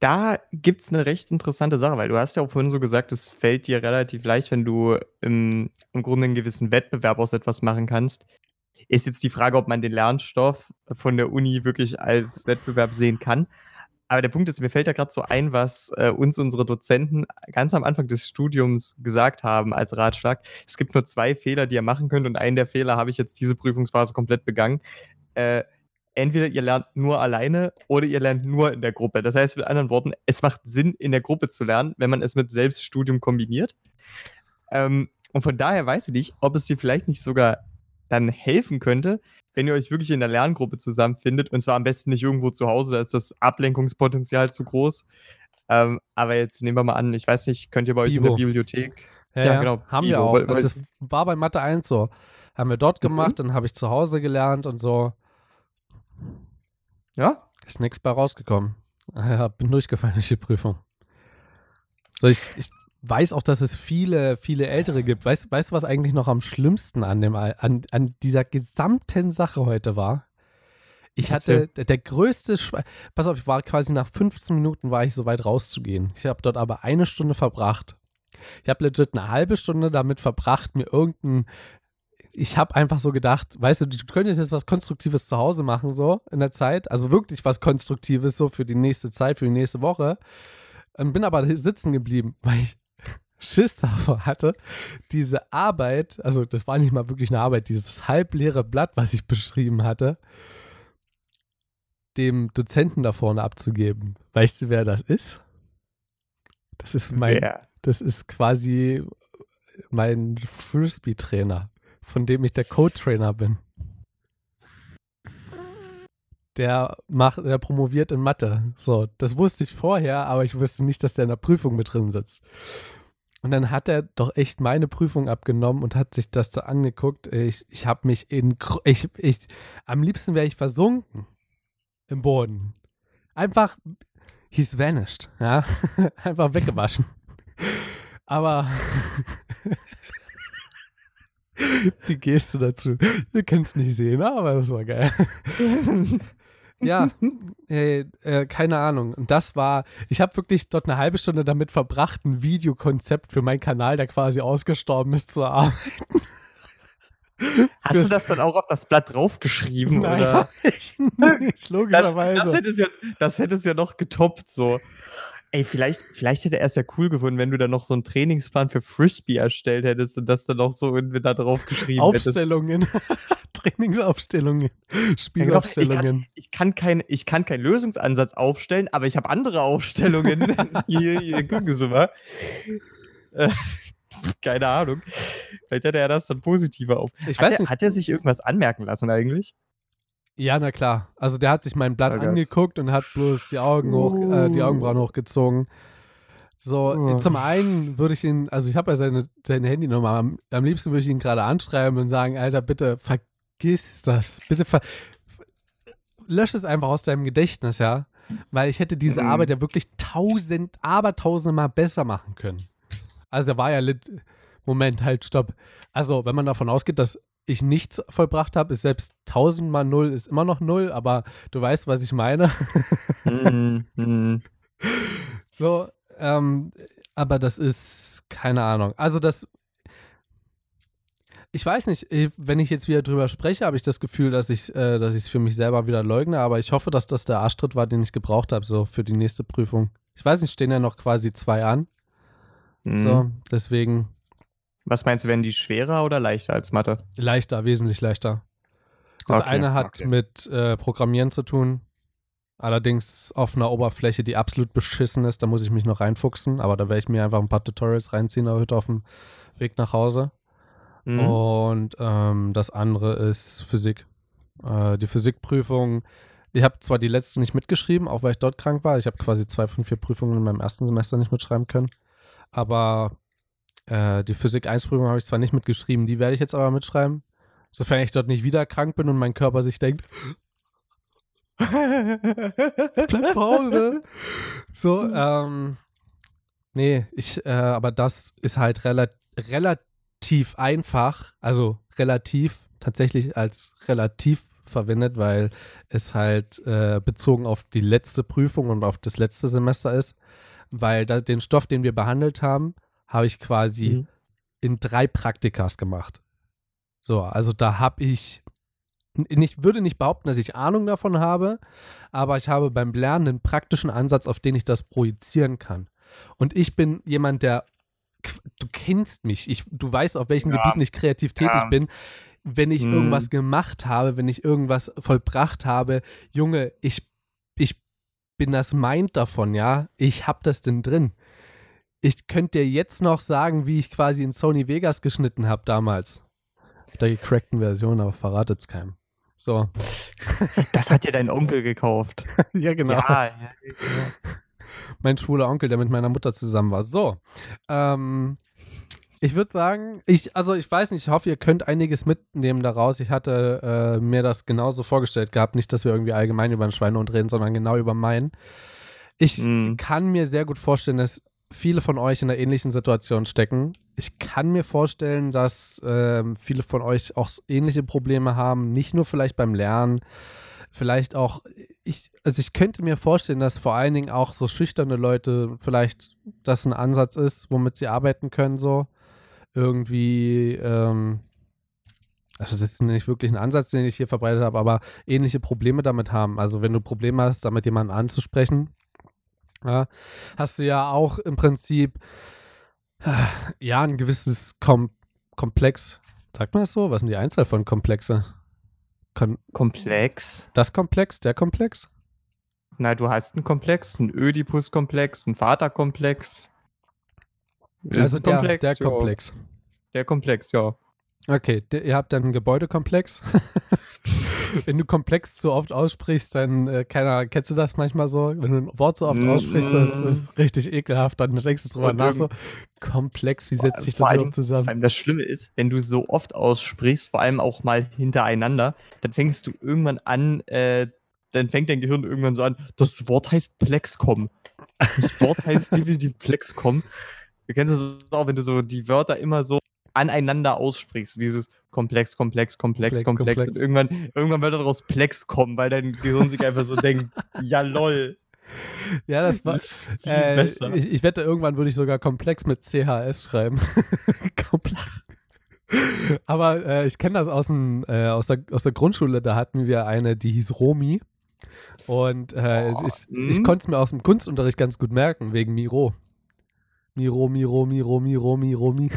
Da gibt es eine recht interessante Sache, weil du hast ja auch vorhin so gesagt, es fällt dir relativ leicht, wenn du im, im Grunde einen gewissen Wettbewerb aus etwas machen kannst. Ist jetzt die Frage, ob man den Lernstoff von der Uni wirklich als Wettbewerb sehen kann. Aber der Punkt ist, mir fällt ja gerade so ein, was äh, uns unsere Dozenten ganz am Anfang des Studiums gesagt haben als Ratschlag. Es gibt nur zwei Fehler, die ihr machen könnt und einen der Fehler habe ich jetzt diese Prüfungsphase komplett begangen. Äh, entweder ihr lernt nur alleine oder ihr lernt nur in der Gruppe. Das heißt mit anderen Worten, es macht Sinn, in der Gruppe zu lernen, wenn man es mit Selbststudium kombiniert. Ähm, und von daher weiß ich nicht, ob es dir vielleicht nicht sogar dann helfen könnte, wenn ihr euch wirklich in der Lerngruppe zusammenfindet. Und zwar am besten nicht irgendwo zu Hause, da ist das Ablenkungspotenzial zu groß. Ähm, aber jetzt nehmen wir mal an, ich weiß nicht, könnt ihr bei euch in Bibo. der Bibliothek. Ja, Ja, ja, genau, Haben wir Bibo, auch. weil- weil- das war bei Mathe 1 so. Haben wir dort Mhm. gemacht, dann habe ich zu Hause gelernt und so. Ja? Ist nichts bei rausgekommen. Ja, bin durchgefallen durch die Prüfung. So, ich, ich weiß auch, dass es viele, viele Ältere gibt. Weißt weißt du, was eigentlich noch am schlimmsten an, dem, an, an dieser gesamten Sache heute war? Ich hatte der, der größte Schwe Pass auf, ich war quasi nach 15 Minuten war ich so weit rauszugehen. Ich habe dort aber eine Stunde verbracht. Ich habe legit eine halbe Stunde damit verbracht, mir irgendein ich habe einfach so gedacht, weißt du, du könntest jetzt was Konstruktives zu Hause machen, so in der Zeit. Also wirklich was Konstruktives, so für die nächste Zeit, für die nächste Woche. Ähm, bin aber sitzen geblieben, weil ich Schiss davor hatte, diese Arbeit, also das war nicht mal wirklich eine Arbeit, dieses halbleere Blatt, was ich beschrieben hatte, dem Dozenten da vorne abzugeben. Weißt du, wer das ist? Das ist mein, Wer? das ist quasi mein Frisbee-Trainer, von dem ich der Code-Trainer bin. Der macht, der promoviert in Mathe. So, das wusste ich vorher, aber ich wusste nicht, dass der in der Prüfung mit drin sitzt. Und dann hat er doch echt meine Prüfung abgenommen und hat sich das da angeguckt. Ich, ich habe mich in, ich, ich, am liebsten wäre ich versunken im Boden. Einfach, he's vanished, ja, einfach weggewaschen. Aber die Geste dazu, ihr könnt es nicht sehen, aber das war geil. Ja, äh, äh, keine Ahnung. Und das war, ich habe wirklich dort eine halbe Stunde damit verbracht, ein Videokonzept für meinen Kanal, der quasi ausgestorben ist, zu arbeiten. Hast du das dann auch auf das Blatt draufgeschrieben? Nein, oder? ich nicht, Das, logischerweise. das, hätte es ja, das hätte es ja noch getoppt, so. Ey, vielleicht, vielleicht hätte er es ja cool gefunden, wenn du dann noch so einen Trainingsplan für Frisbee erstellt hättest und das dann noch so irgendwie da drauf geschrieben hättest. Aufstellungen, Trainingsaufstellungen, Ja, genau. Spielaufstellungen. Ich kann, kein, ich kann keinen Lösungsansatz aufstellen, aber ich habe andere Aufstellungen. hier, hier, gucken Sie mal. Äh, keine Ahnung. Vielleicht hätte er das dann positiver auf. Ich Hat weiß er, nicht. hat er sich irgendwas anmerken lassen eigentlich? Ja, na klar. Also der hat sich mein Blatt Oh Gott. angeguckt und hat bloß die Augen hoch, äh, die Augenbrauen hochgezogen. So, Oh. zum einen würde ich ihn, also ich habe ja seine, seine Handynummer, am, am liebsten würde ich ihn gerade anschreiben und sagen, Alter, bitte vergiss das. Bitte ver lösch es einfach aus deinem Gedächtnis, ja. Weil ich hätte diese Mhm. Arbeit ja wirklich tausend, aber tausendmal besser machen können. Also er war ja lit Moment, halt, stopp. Also, wenn man davon ausgeht, dass ich nichts vollbracht habe, ist selbst tausendmal null ist immer noch null, aber du weißt, was ich meine. Mhm, mhm. So, ähm, aber das ist keine Ahnung. Also das, ich weiß nicht, ich- wenn ich jetzt wieder drüber spreche, habe ich das Gefühl, dass ich äh, es für mich selber wieder leugne, aber ich hoffe, dass das der Arschtritt war, den ich gebraucht habe, so für die nächste Prüfung. Ich weiß nicht, stehen ja noch quasi zwei an, Mhm. so, deswegen Was meinst du, werden die schwerer oder leichter als Mathe? leichter, wesentlich leichter. Das Okay, eine hat okay. mit äh, Programmieren zu tun, allerdings auf einer Oberfläche, die absolut beschissen ist, da muss ich mich noch reinfuchsen, aber da werde ich mir einfach ein paar Tutorials reinziehen heute auf dem Weg nach Hause. Mhm. Und ähm, das andere ist Physik. Äh, die Physikprüfung, ich habe zwar die letzte nicht mitgeschrieben, auch weil ich dort krank war. Ich habe quasi zwei von vier Prüfungen in meinem ersten Semester nicht mitschreiben können. Aber äh, die Physik 1-Prüfung habe ich zwar nicht mitgeschrieben, die werde ich jetzt aber mitschreiben. Sofern ich dort nicht wieder krank bin und mein Körper sich denkt, bleib zu Hause. So, ähm, nee, ich, äh, aber das ist halt rela relativ einfach, also relativ tatsächlich als relativ verwendet, weil es halt äh, bezogen auf die letzte Prüfung und auf das letzte Semester ist, weil da, den Stoff, den wir behandelt haben, habe ich quasi mhm. in drei Praktikas gemacht. So, also da habe ich, ich würde nicht behaupten, dass ich Ahnung davon habe, aber ich habe beim Lernen einen praktischen Ansatz, auf den ich das projizieren kann. Und ich bin jemand, der, du kennst mich, ich, du weißt, auf welchen ja. Gebieten ich kreativ tätig ja. bin wenn ich hm. irgendwas gemacht habe, wenn ich irgendwas vollbracht habe, Junge, ich, ich bin das Mind davon, ja. Ich hab das denn drin. Ich könnte dir jetzt noch sagen, wie ich quasi in Sony Vegas geschnitten habe damals. Auf der gecrackten Version, aber verratet es keinem. So. Das hat dir dein Onkel gekauft. ja, genau. Ja, ja, genau. Mein schwuler Onkel, der mit meiner Mutter zusammen war. So. Ähm, ich würde sagen, ich, also ich weiß nicht, ich hoffe, ihr könnt einiges mitnehmen daraus. Ich hatte äh, mir das genauso vorgestellt gehabt. Nicht, dass wir irgendwie allgemein über den Schweinehund reden, sondern genau über meinen. Ich mm. kann mir sehr gut vorstellen, dass viele von euch in einer ähnlichen Situation stecken. Ich kann mir vorstellen, dass äh, viele von euch auch ähnliche Probleme haben, nicht nur vielleicht beim Lernen, vielleicht auch, ich, also ich könnte mir vorstellen, dass vor allen Dingen auch so schüchterne Leute vielleicht das ein Ansatz ist, womit sie arbeiten können, so irgendwie, ähm, also das ist nicht wirklich ein Ansatz, den ich hier verbreitet habe, aber ähnliche Probleme damit haben. Also wenn du Probleme hast, damit jemanden anzusprechen, ja, hast du ja auch im Prinzip äh, ja ein gewisses Kom Komplex. Sagt man das so? Was sind die Einzahl von Komplexe? Kon Komplex? Das Komplex, der Komplex? Na, du hast einen Komplex, einen Ödipus-Komplex, einen Vaterkomplex. Also der, Komplex, der Komplex. Der Komplex, ja. Okay, ihr habt dann einen Gebäudekomplex. wenn du Komplex zu oft aussprichst, dann, äh, keiner, kennst du das manchmal so? Wenn du ein Wort so oft mm, aussprichst, das mm. ist richtig ekelhaft, dann denkst du drüber nach so, Komplex, wie setzt sich das überhaupt zusammen? Vor allem das Schlimme ist, wenn du so oft aussprichst, vor allem auch mal hintereinander, dann fängst du irgendwann an, äh, dann fängt dein Gehirn irgendwann so an, das Wort heißt Plexcom. Das Wort heißt definitiv Plexcom. Du kennst es auch, wenn du so die Wörter immer so aneinander aussprichst. Dieses Komplex, Komplex, Komplex, Komplex. Komplex. Und irgendwann, irgendwann wird daraus Plex kommen, weil dein Gehirn sich einfach so denkt, ja lol. Ja, das war. Äh, ich, ich, wette, irgendwann würde ich sogar Komplex mit CHS schreiben. Komplex. Aber äh, ich kenne das aus, dem, äh, aus, der, aus der Grundschule, da hatten wir eine, die hieß Romi. Und äh, oh, ich, ich hm? konnte es mir aus dem Kunstunterricht ganz gut merken, wegen Miro. Miro, Miro, Miro, Miro, Miro, Miro.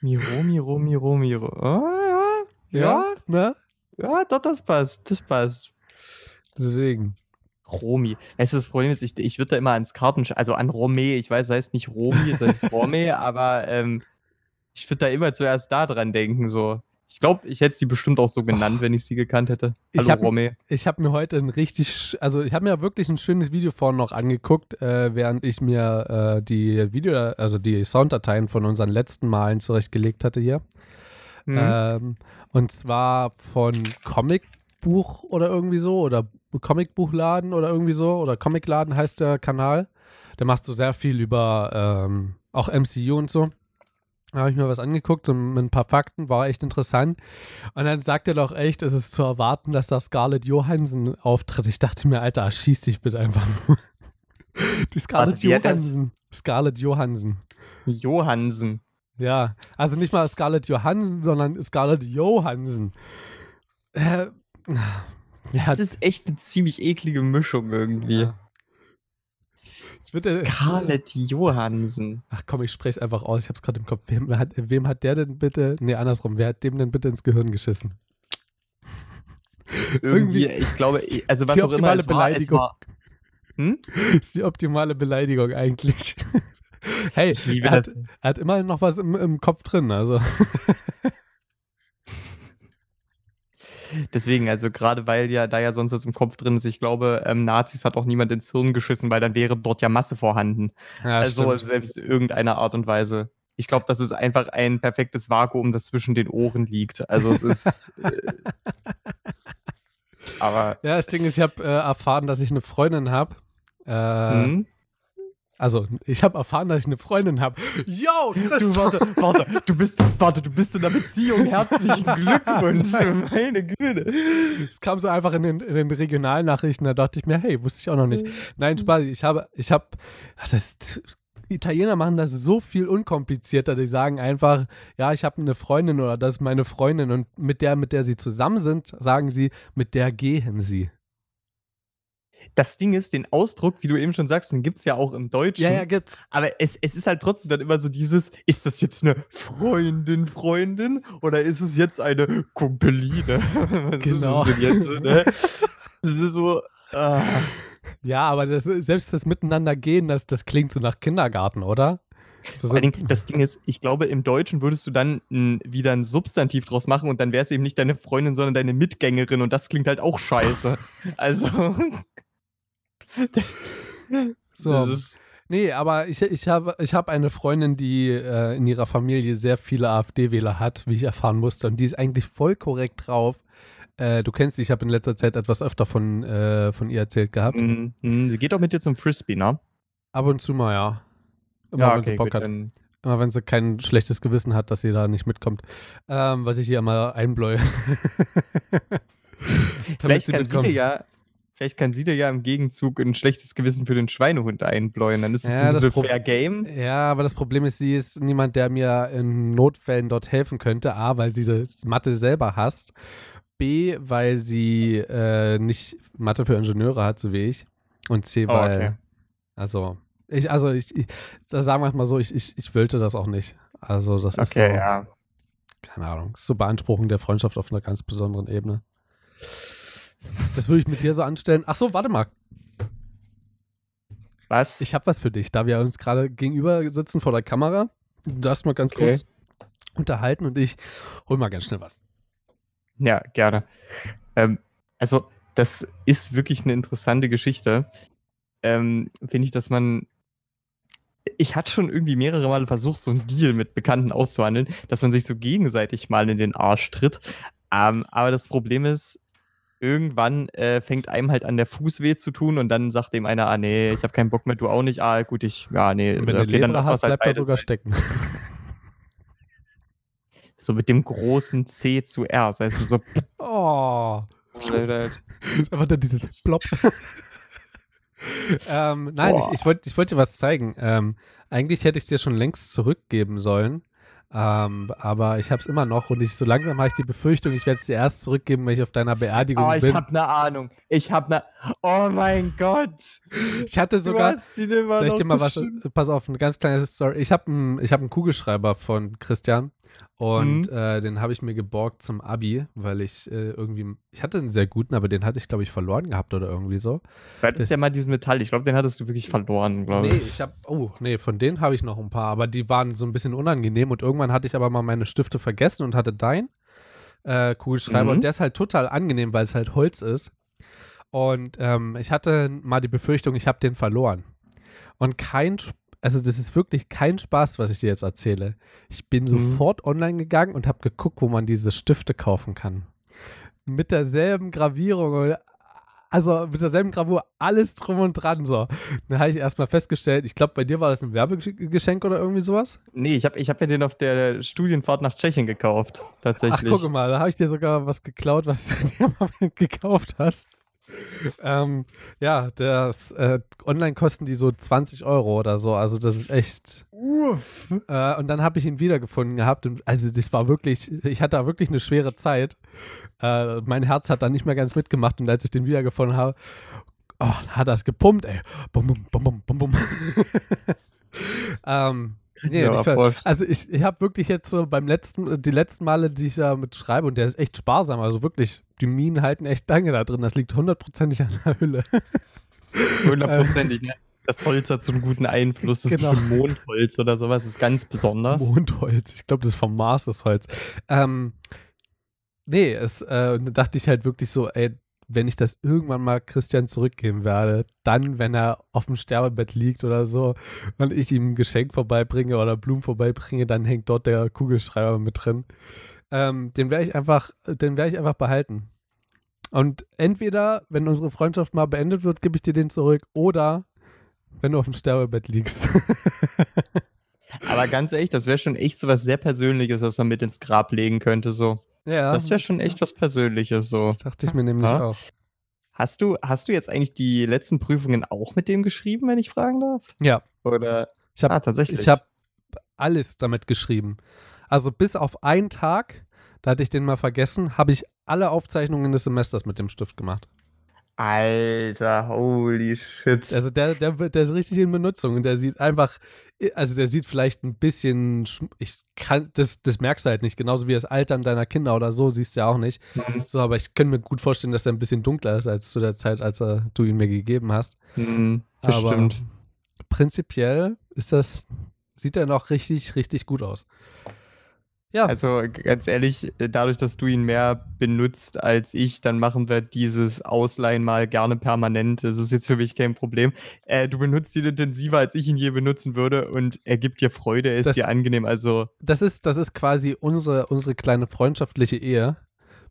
Miro, Miro, Miro, Miro. Oh, ja, ja, ne? Ja, doch, das passt. Das passt. Deswegen. Romi. Weißt du, das Problem ist, ich, ich würde da immer ans Karten, also an Rome, ich weiß, es heißt nicht Romi, es heißt Rome, aber ähm, ich würde da immer zuerst da dran denken, so. Ich glaube, ich hätte sie bestimmt auch so genannt, oh. wenn ich sie gekannt hätte. Hallo, ich hab, Romy. Ich habe mir heute ein richtig, also ich habe mir wirklich ein schönes Video vorhin noch angeguckt, äh, während ich mir äh, die Video, also die Sounddateien von unseren letzten Malen zurechtgelegt hatte hier. Mhm. Ähm, und zwar von Comicbuch oder irgendwie so oder Comicbuchladen oder irgendwie so oder Comicladen heißt der Kanal. Der macht so sehr viel über ähm, auch MCU und so. Da habe ich mir was angeguckt so mit ein paar Fakten, war echt interessant. Und dann sagt er doch echt, es ist zu erwarten, dass da Scarlett Johansson auftritt. Ich dachte mir, Alter, schieß dich bitte einfach nur. Die Scarlett Johansson. Scarlett Johansson. Johansson. Ja, also nicht mal Scarlett Johansson, sondern Scarlett Johansson. Äh, das ist echt eine ziemlich eklige Mischung irgendwie. Ja. Scarlett Johansson. Ach komm, ich spreche es einfach aus. Ich habe es gerade im Kopf. Wem hat, wem hat der denn bitte, nee, andersrum, wer hat dem denn bitte ins Gehirn geschissen? Irgendwie, ich glaube, also was auch immer es Beleidigung. war, es war hm? ist die optimale Beleidigung eigentlich. hey, er hat, er hat, immerhin noch was im, im Kopf drin, also. Deswegen, also gerade weil ja da ja sonst was im Kopf drin ist, ich glaube, ähm, Nazis hat auch niemand ins Hirn geschissen, weil dann wäre dort ja Masse vorhanden. Ja, also stimmt. selbst irgendeiner Art und Weise. Ich glaube, das ist einfach ein perfektes Vakuum, das zwischen den Ohren liegt. Also es ist. äh, aber. Ja, das Ding ist, ich habe äh, erfahren, dass ich eine Freundin habe. Äh, Hm? Also, ich habe erfahren, dass ich eine Freundin habe. Yo, Du, Chris! warte, warte, du bist, warte, du bist in einer Beziehung. Herzlichen Glückwunsch. Meine Güte. Es kam so einfach in den, in den Regionalnachrichten, da dachte ich mir, hey, wusste ich auch noch nicht. Nein, Spaß, ich habe, ich habe, ach, das, Italiener machen das so viel unkomplizierter. Die sagen einfach, ja, ich habe eine Freundin oder das ist meine Freundin und mit der, mit der sie zusammen sind, sagen sie, mit der gehen sie. Das Ding ist, den Ausdruck, wie du eben schon sagst, den gibt es ja auch im Deutschen. gibt's. Aber es, es ist halt trotzdem dann immer so dieses, ist das jetzt eine Freundin, Freundin oder ist es jetzt eine Kumpeline? Was Genau. ist es denn jetzt? Ne? Das ist so, ah. Ja, aber das, selbst das Miteinander gehen, das, das klingt so nach Kindergarten, oder? Das Dingen, das Ding ist, ich glaube, im Deutschen würdest du dann n, wieder ein Substantiv draus machen und dann wäre es eben nicht deine Freundin, sondern deine Mitgängerin und das klingt halt auch scheiße. Also, so. Nee, aber ich, ich habe ich hab eine Freundin, die äh, in ihrer Familie sehr viele AfD-Wähler hat, wie ich erfahren musste. Und die ist eigentlich voll korrekt drauf. Äh, du kennst sie, ich habe in letzter Zeit etwas öfter von, äh, von ihr erzählt gehabt. mm, mm, sie geht auch mit dir zum Frisbee, ne? Ab und zu mal, ja. Immer wenn sie Bock gut, hat. dann- Immer wenn sie kein schlechtes Gewissen hat, dass sie da nicht mitkommt. Ähm, was ich ihr immer einbläue. Vielleicht kann, sie dir ja, vielleicht kann sie dir ja im Gegenzug ein schlechtes Gewissen für den Schweinehund einbläuen. Dann ist es Ja, ein Fair Game. Ja, aber das Problem ist, sie ist niemand, der mir in Notfällen dort helfen könnte. A, weil sie das Mathe selber hasst. B, weil sie äh, nicht Mathe für Ingenieure hat, so wie ich. Und C, Oh, weil, okay. also, ich, also ich, ich sagen wir mal so, ich, ich, ich wollte das auch nicht. Also, das ist so, Okay, ja. keine Ahnung, ist so Beanspruchung der Freundschaft auf einer ganz besonderen Ebene. Das würde ich mit dir so anstellen. Ach so, warte mal. Was? Ich habe was für dich, da wir uns gerade gegenüber sitzen vor der Kamera. Du darfst mal ganz Okay. kurz unterhalten und ich hol mal ganz schnell was. Ja, gerne. Ähm, also, das ist wirklich eine interessante Geschichte. Ähm, Finde ich, dass man. Ich hatte schon irgendwie mehrere Male versucht, so einen Deal mit Bekannten auszuhandeln, dass man sich so gegenseitig mal in den Arsch tritt. Ähm, aber das Problem ist, irgendwann äh, fängt einem halt an, der Fuß weh zu tun und dann sagt dem einer, ah nee, ich habe keinen Bock mehr, du auch nicht, ah gut, ich, ja, nee, Und wenn du okay, dann Leber wir's hast, halt bleibt er beides sogar sein. stecken. So mit dem großen C zu R, das heißt so, Oh. Ist einfach nur dieses Plop. ähm, nein, ich, Boah. ich wollte ich wollt dir was zeigen. Ähm, eigentlich hätte ich es dir schon längst zurückgeben sollen. Ähm, aber ich habe es immer noch und ich so langsam habe ich die Befürchtung, ich werde es dir erst zurückgeben, wenn ich auf deiner Beerdigung Oh, ich bin. habe eine Ahnung. Ich habe eine. Oh mein Gott. Ich hatte sogar, Soll ich dir mal was, pass auf, eine ganz kleine Story. Ich habe einen ich hab einen Kugelschreiber von Christian und Mhm. äh, den habe ich mir geborgt zum Abi, weil ich äh, irgendwie, ich hatte einen sehr guten, aber den hatte ich, glaube ich, verloren gehabt oder irgendwie so. Du hattest das- ja mal diesen Metall. Ich glaube, den hattest du wirklich verloren, glaube Nee, ich. ich habe, oh, nee, von denen habe ich noch ein paar, aber die waren so ein bisschen unangenehm und irgendwann hatte ich aber mal meine Stifte vergessen und hatte dein äh, Kugelschreiber Mhm. und der ist halt total angenehm, weil es halt Holz ist. Und ähm, ich hatte mal die Befürchtung, ich habe den verloren. Und kein, Sp- also das ist wirklich kein Spaß, was ich dir jetzt erzähle. Ich bin Mhm. sofort online gegangen und habe geguckt, wo man diese Stifte kaufen kann. Mit derselben Gravierung, also mit derselben Gravur, alles drum und dran so. Dann habe ich erstmal festgestellt, ich glaube, bei dir war das ein Werbegeschenk oder irgendwie sowas. Nee, ich habe ich hab ja den auf der Studienfahrt nach Tschechien gekauft. Ach, Tatsächlich. guck mal, da habe ich dir sogar was geklaut, was du dir mal gekauft hast. Ähm, ja, das äh, online kosten die so 20 Euro oder so. Also das ist echt. Uff. Äh, und dann habe ich ihn wiedergefunden gehabt. Und also das war wirklich, ich hatte da wirklich eine schwere Zeit. Äh, mein Herz hat da nicht mehr ganz mitgemacht. Und als ich den wiedergefunden habe, oh, hat das gepumpt, ey. Bum, bum, bum, bum, bum, bum. ähm, nee, Ja, ich ver- also ich, ich habe wirklich jetzt so beim letzten, die letzten Male, die ich da mit schreibe, und der ist echt sparsam, also wirklich, die Minen halten echt lange da drin. Das liegt hundertprozentig an der Hülle. Hundertprozentig, ne? Das Holz hat so einen guten Einfluss. Das Genau. ist Mondholz oder sowas. Das ist ganz besonders. Mondholz. Ich glaube, das ist vom Mars, das Holz. Ähm, nee, es, äh, da dachte ich halt wirklich so, ey, wenn ich das irgendwann mal Christian zurückgeben werde, dann, wenn er auf dem Sterbebett liegt oder so und ich ihm ein Geschenk vorbeibringe oder Blumen vorbeibringe, dann hängt dort der Kugelschreiber mit drin. Ähm, den werde ich einfach, den werde ich einfach behalten. Und entweder, wenn unsere Freundschaft mal beendet wird, gebe ich dir den zurück oder wenn du auf dem Sterbebett liegst. Aber ganz ehrlich, das wäre schon echt so was sehr Persönliches, was man mit ins Grab legen könnte, so. Ja, Das wäre schon echt was Persönliches, so. das dachte ich mir nämlich Ja. auch. Hast du, hast du jetzt eigentlich die letzten Prüfungen auch mit dem geschrieben, wenn ich fragen darf? Ja, Oder? ich habe ah, tatsächlich. Ich habe alles damit geschrieben. Also bis auf einen Tag, da hatte ich den mal vergessen, habe ich alle Aufzeichnungen des Semesters mit dem Stift gemacht. Alter, holy shit. Also der, der, der ist richtig in Benutzung und der sieht einfach, also der sieht vielleicht ein bisschen, ich kann, das, das merkst du halt nicht, genauso wie das Altern deiner Kinder oder so, siehst du ja auch nicht. Mhm. So, aber ich könnte mir gut vorstellen, dass er ein bisschen dunkler ist als zu der Zeit, als er, du ihn mir gegeben hast. Mhm, Aber bestimmt. prinzipiell ist das, sieht er noch richtig, richtig gut aus. Ja, Also ganz ehrlich, äh, dadurch, dass du ihn mehr benutzt als ich, dann machen wir dieses Ausleihen mal gerne permanent. Das ist jetzt für mich kein Problem. Äh, du benutzt ihn intensiver, als ich ihn je benutzen würde und er gibt dir Freude, er ist Das- dir angenehm. Also das ist, das ist quasi unsere, unsere kleine freundschaftliche Ehe,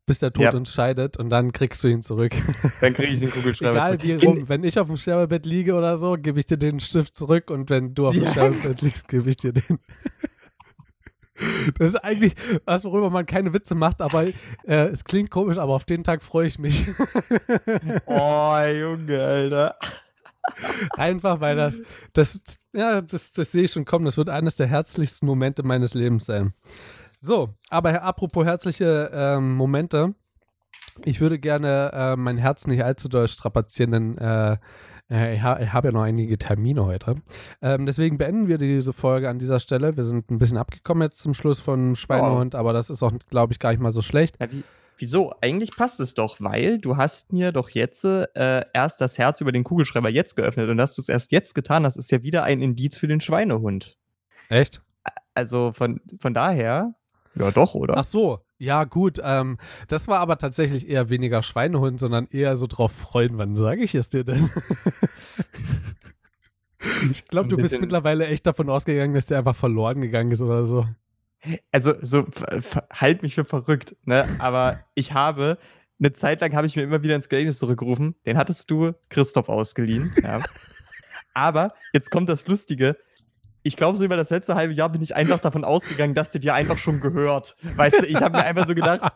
bis der Tod Ja. uns scheidet und dann kriegst du ihn zurück. dann kriege ich den Kugelschreiber Egal wie rum. Wenn ich auf dem Sterbebett liege oder so, gebe ich dir den Stift zurück und wenn du auf dem Ja. Sterbebett liegst, gebe ich dir den. Das ist eigentlich was, worüber man keine Witze macht, aber äh, es klingt komisch, aber auf den Tag freue ich mich. Oh, Junge, Alter. Einfach, weil das, das, ja, das, das sehe ich schon kommen. Das wird eines der herzlichsten Momente meines Lebens sein. So, aber apropos herzliche ähm, Momente. Ich würde gerne äh, mein Herz nicht allzu doll strapazieren, denn äh, ich, ha ich habe ja noch einige Termine heute. Ähm, deswegen beenden wir diese Folge an dieser Stelle. Wir sind ein bisschen abgekommen jetzt zum Schluss von Schweinehund, aber das ist auch, glaube ich, gar nicht mal so schlecht. Ja, wie, wieso? Eigentlich passt es doch, weil du hast mir doch jetzt äh, erst das Herz über den Kugelschreiber jetzt geöffnet und dass du es erst jetzt getan hast, ist ja wieder ein Indiz für den Schweinehund. Echt? Also von, von daher, ja doch, oder? Ach so, ja gut. Ähm, das war aber tatsächlich eher weniger Schweinehund, sondern eher so drauf freuen. Wann sage ich es dir denn? ich glaube, So du bist mittlerweile echt davon ausgegangen, dass der einfach verloren gegangen ist oder so. Also, so, halt mich für verrückt, ne? Aber ich habe, eine Zeit lang habe ich mir immer wieder ins Gedächtnis zurückgerufen, den hattest du Christoph ausgeliehen, ja. Aber jetzt kommt das Lustige. Ich glaube, so über das letzte halbe Jahr bin ich einfach davon ausgegangen, dass der dir einfach schon gehört. Weißt du, ich habe mir einfach so gedacht,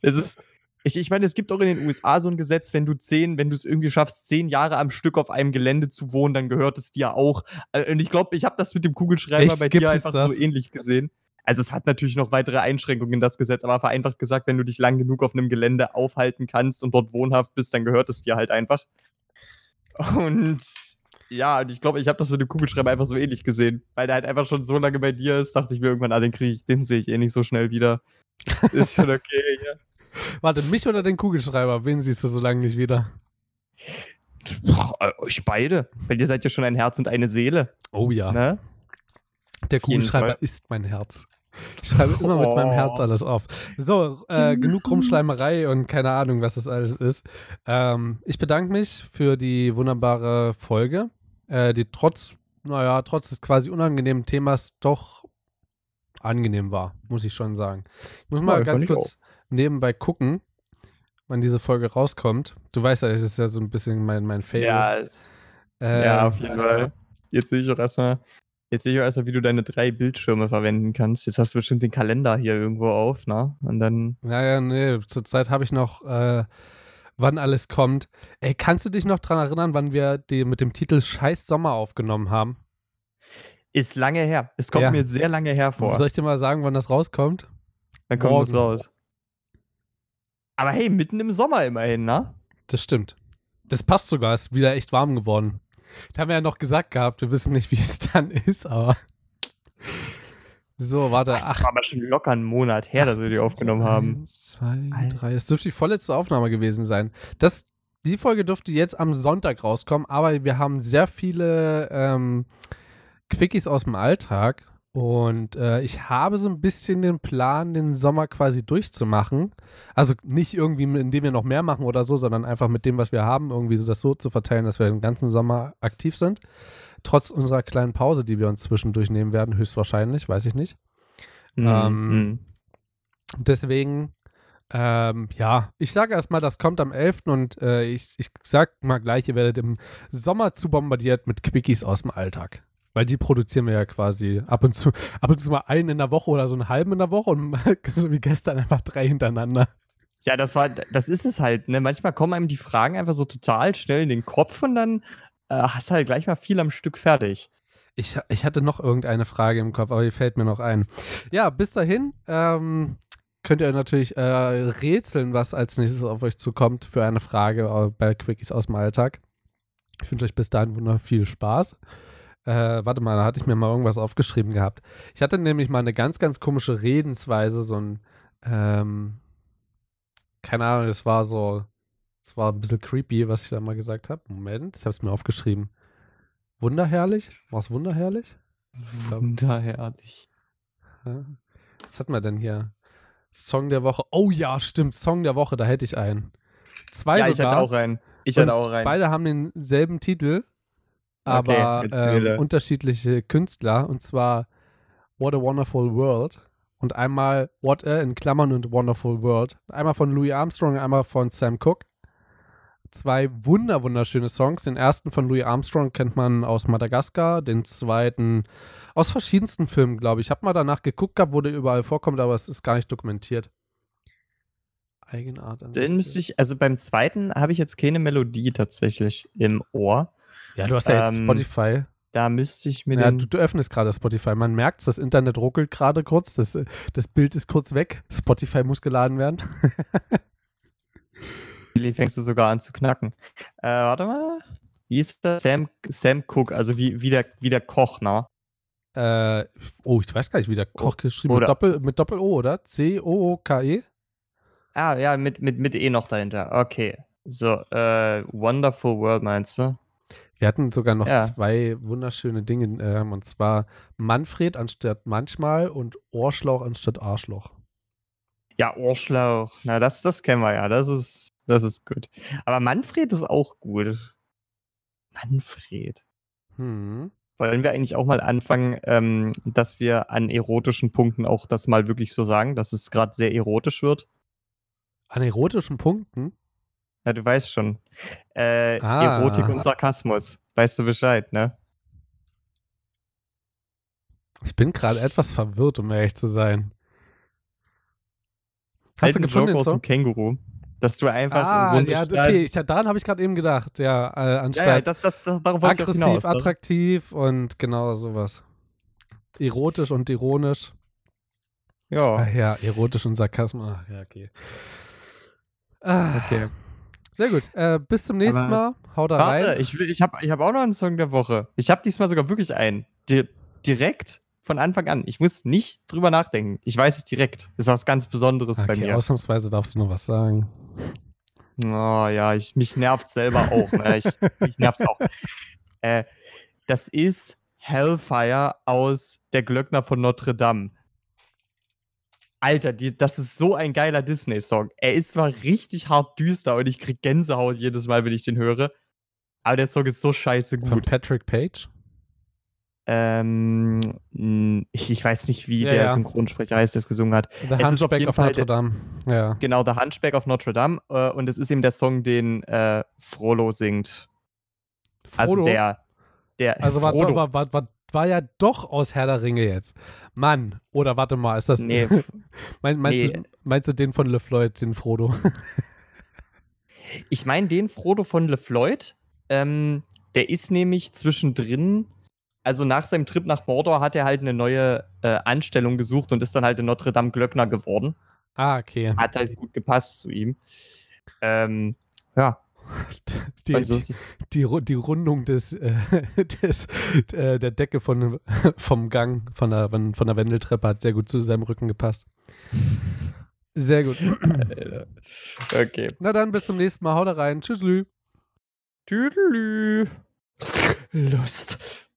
es ist. Ich, ich meine, es gibt auch in den USA so ein Gesetz, wenn du zehn, wenn du es irgendwie schaffst, zehn Jahre am Stück auf einem Gelände zu wohnen, dann gehört es dir auch. Äh, Und ich glaube, ich habe das mit dem Kugelschreiber Echt? bei Gibt dir es einfach so ähnlich gesehen. Also es hat natürlich noch weitere Einschränkungen, das Gesetz, aber vereinfacht gesagt, wenn du dich lang genug auf einem Gelände aufhalten kannst und dort wohnhaft bist, dann gehört es dir halt einfach. Und ja, und ich glaube, ich habe das mit dem Kugelschreiber einfach so ähnlich gesehen, weil der halt einfach schon so lange bei dir ist, dachte ich mir irgendwann, ah, den kriege ich, den sehe ich eh nicht so schnell wieder. Ist schon okay, ja. Warte, mich oder den Kugelschreiber? Wen siehst du so lange nicht wieder? Boah, euch beide. Weil ihr seid ja schon ein Herz und eine Seele. Oh ja, Ne? der Kugelschreiber ist mein Herz. Ich schreibe immer mit meinem Oh. Herz alles auf. So, äh, genug Rumschleimerei und keine Ahnung, was das alles ist. Ähm, ich bedanke mich für die wunderbare Folge, äh, die trotz, naja, trotz des quasi unangenehmen Themas doch angenehm war, muss ich schon sagen. Ich muss mal Ja, ganz kurz nebenbei gucken, wann diese Folge rauskommt. Du weißt ja, das ist ja so ein bisschen mein, mein Fail. Ja, es, äh, ja, auf jeden Fall. Jetzt sehe ich auch erstmal, jetzt sehe ich auch erstmal, wie du deine drei Bildschirme verwenden kannst. Jetzt hast du bestimmt den Kalender hier irgendwo auf, ne? Und dann. Ja, ja, nee, zurzeit habe ich noch, äh, wann alles kommt. Ey, kannst du dich noch dran erinnern, wann wir die mit dem Titel Scheiß Sommer aufgenommen haben? Ist lange her. Es kommt Ja. mir sehr lange her vor. Soll ich dir mal sagen, wann das rauskommt? Dann kommt es raus. Aber hey, mitten im Sommer immerhin, ne? Das stimmt. Das passt sogar, ist wieder echt warm geworden. Da haben wir ja noch gesagt gehabt, wir wissen nicht, wie es dann ist, aber. So, warte. Das Ach, war aber schon locker einen Monat her, dass wir die aufgenommen haben. Eins, zwei, drei. Das dürfte die vorletzte Aufnahme gewesen sein. Das, die Folge dürfte jetzt am Sonntag rauskommen, aber wir haben sehr viele ähm, Quickies aus dem Alltag Und äh, ich habe so ein bisschen den Plan, den Sommer quasi durchzumachen. Also nicht irgendwie, indem wir noch mehr machen oder so, sondern einfach mit dem, was wir haben, irgendwie so das so zu verteilen, dass wir den ganzen Sommer aktiv sind. Trotz unserer kleinen Pause, die wir uns zwischendurch nehmen werden, höchstwahrscheinlich, weiß ich nicht. Mhm. Ähm, Mhm. Deswegen, ähm, ja, ich sage erstmal, das kommt am 11. und äh, ich, ich sag mal gleich, ihr werdet im Sommer zu bombardiert mit Quickies aus dem Alltag. Weil die produzieren wir ja quasi ab und zu, ab und zu mal einen in der Woche oder so einen halben in der Woche und so wie gestern einfach drei hintereinander. Ja, das war, das ist es halt, ne? Manchmal kommen einem die Fragen einfach so total schnell in den Kopf und dann hast du halt gleich mal viel am Stück fertig. Ich, ich hatte noch irgendeine Frage im Kopf, aber die fällt mir noch ein. Ja, bis dahin ähm, könnt ihr natürlich äh, rätseln, was als nächstes auf euch zukommt für eine Frage äh, bei Quickies aus dem Alltag. Ich wünsche euch bis dahin wunder viel Spaß. Äh, warte mal, da hatte ich mir mal irgendwas aufgeschrieben gehabt. Ich hatte nämlich mal eine ganz, ganz komische Redensweise, so ein, ähm, keine Ahnung, das war so, das war ein bisschen creepy, was ich da mal gesagt habe. Moment, ich habe es mir aufgeschrieben. Wunderherrlich? War es wunderherrlich? Wunderherrlich. Ja. Was hat man denn hier? Song der Woche. Oh ja, stimmt, Song der Woche, da hätte ich einen. Zwei Ja, ich sogar. hatte auch einen. Ich hatte auch einen. Beide haben denselben Titel, aber erzähle. ähm, unterschiedliche Künstler. Und zwar What a Wonderful World. Und einmal What a in Klammern und Wonderful World. Einmal von Louis Armstrong, einmal von Sam Cooke. Zwei wunder wunderschöne Songs. Den ersten von Louis Armstrong kennt man aus Madagaskar, den zweiten aus verschiedensten Filmen, glaube ich. Ich habe mal danach geguckt gehabt, wo der überall vorkommt, aber es ist gar nicht dokumentiert. Eigenart. an Den müsste ich, also beim zweiten habe ich jetzt keine Melodie tatsächlich im Ohr. Ja, du hast ja jetzt ähm, Spotify. Da müsste ich mir Ja, den. du, du öffnest gerade Spotify. Man merkt das Internet ruckelt gerade kurz, das, das Bild ist kurz weg. Spotify muss geladen werden. Billy fängst du sogar an zu knacken. Äh, warte mal. Wie ist das? Sam, Sam Cook, also wie, wie, der, wie der Koch, ne? äh, oh, ich weiß gar nicht, wie der Koch geschrieben oder- mit Doppel, mit Doppel-O, oder? C-O-O-K-E? Ah, ja, mit, mit, mit E noch dahinter. Okay. So, äh, Wonderful World meinst du? Wir hatten sogar noch Ja. zwei wunderschöne Dinge, ähm, und zwar Manfred anstatt manchmal und Ohrschlauch anstatt Arschloch. Ja, Ohrschlauch. Na, das, das kennen wir ja. Das ist, das ist gut. Aber Manfred ist auch gut. Manfred. Hm. Wollen wir eigentlich auch mal anfangen, ähm, dass wir an erotischen Punkten auch das mal wirklich so sagen, dass es gerade sehr erotisch wird? An erotischen Punkten? Ja, du weißt schon. Äh, Ah. Erotik und Sarkasmus. Weißt du Bescheid, ne? Ich bin gerade etwas verwirrt, um ehrlich zu sein. Hast du Alten gefunden, Joke aus dem Känguru. Dass du einfach Ah, ja, okay, ich, daran habe ich gerade eben gedacht. Ja, äh, Ja, ja, anstatt das, das, das, aggressiv, hinaus, ne? attraktiv und genau sowas. Erotisch und ironisch. Ja, Ach ja, erotisch und Sarkasmus. Ach ja, okay. Ah, okay. Sehr gut. Äh, bis zum nächsten Aber- Mal. Haut da Warte, rein. ich, ich habe ich hab auch noch einen Song der Woche. Ich habe diesmal sogar wirklich einen. Di direkt von Anfang an. Ich muss nicht drüber nachdenken. Ich weiß es direkt. Ist was ganz Besonderes bei Okay, mir. ausnahmsweise darfst du noch was sagen. Oh ja, ich, mich nervt selber auch. Ne? Ich, mich nervt's auch. Äh, das ist Hellfire aus Der Glöckner von Notre Dame. Alter, die, das ist so ein geiler Disney-Song. Er ist zwar richtig hart düster und ich krieg Gänsehaut jedes Mal, wenn ich den höre. Aber der Song ist so scheiße Von gut. Patrick Page. Ähm, ich, ich weiß nicht, wie Ja, der ja. Synchronsprecher heißt, der es gesungen hat. The Es ist auf Hunchback jeden of Fall Notre der- Dame. Ja. Genau, The Hunchback of Notre Dame. Äh, und es ist eben der Song, den äh, Frollo singt. Also Frodo? der, der Also war, Frodo. war, war, war, war ja doch aus Herr der Ringe jetzt. Mann, oder warte mal, ist das. Nee, Mein, meinst, nee. du, meinst du den von LeFloid, den Frodo? ich meine den Frodo von LeFloid. Ähm, der ist nämlich zwischendrin, also nach seinem Trip nach Mordor hat er halt eine neue äh, Anstellung gesucht und ist dann halt in Notre Dame Glöckner geworden. ah, okay. Hat halt gut gepasst zu ihm. Ähm, ja, Die, und so die, die, die Rundung des, äh, des äh, der Decke von, vom Gang, von der, von der Wendeltreppe hat sehr gut zu seinem Rücken gepasst. Sehr gut. Okay. Na dann, bis zum nächsten Mal. Haut rein. Tschüss, Lü. Tüdelü. Lust.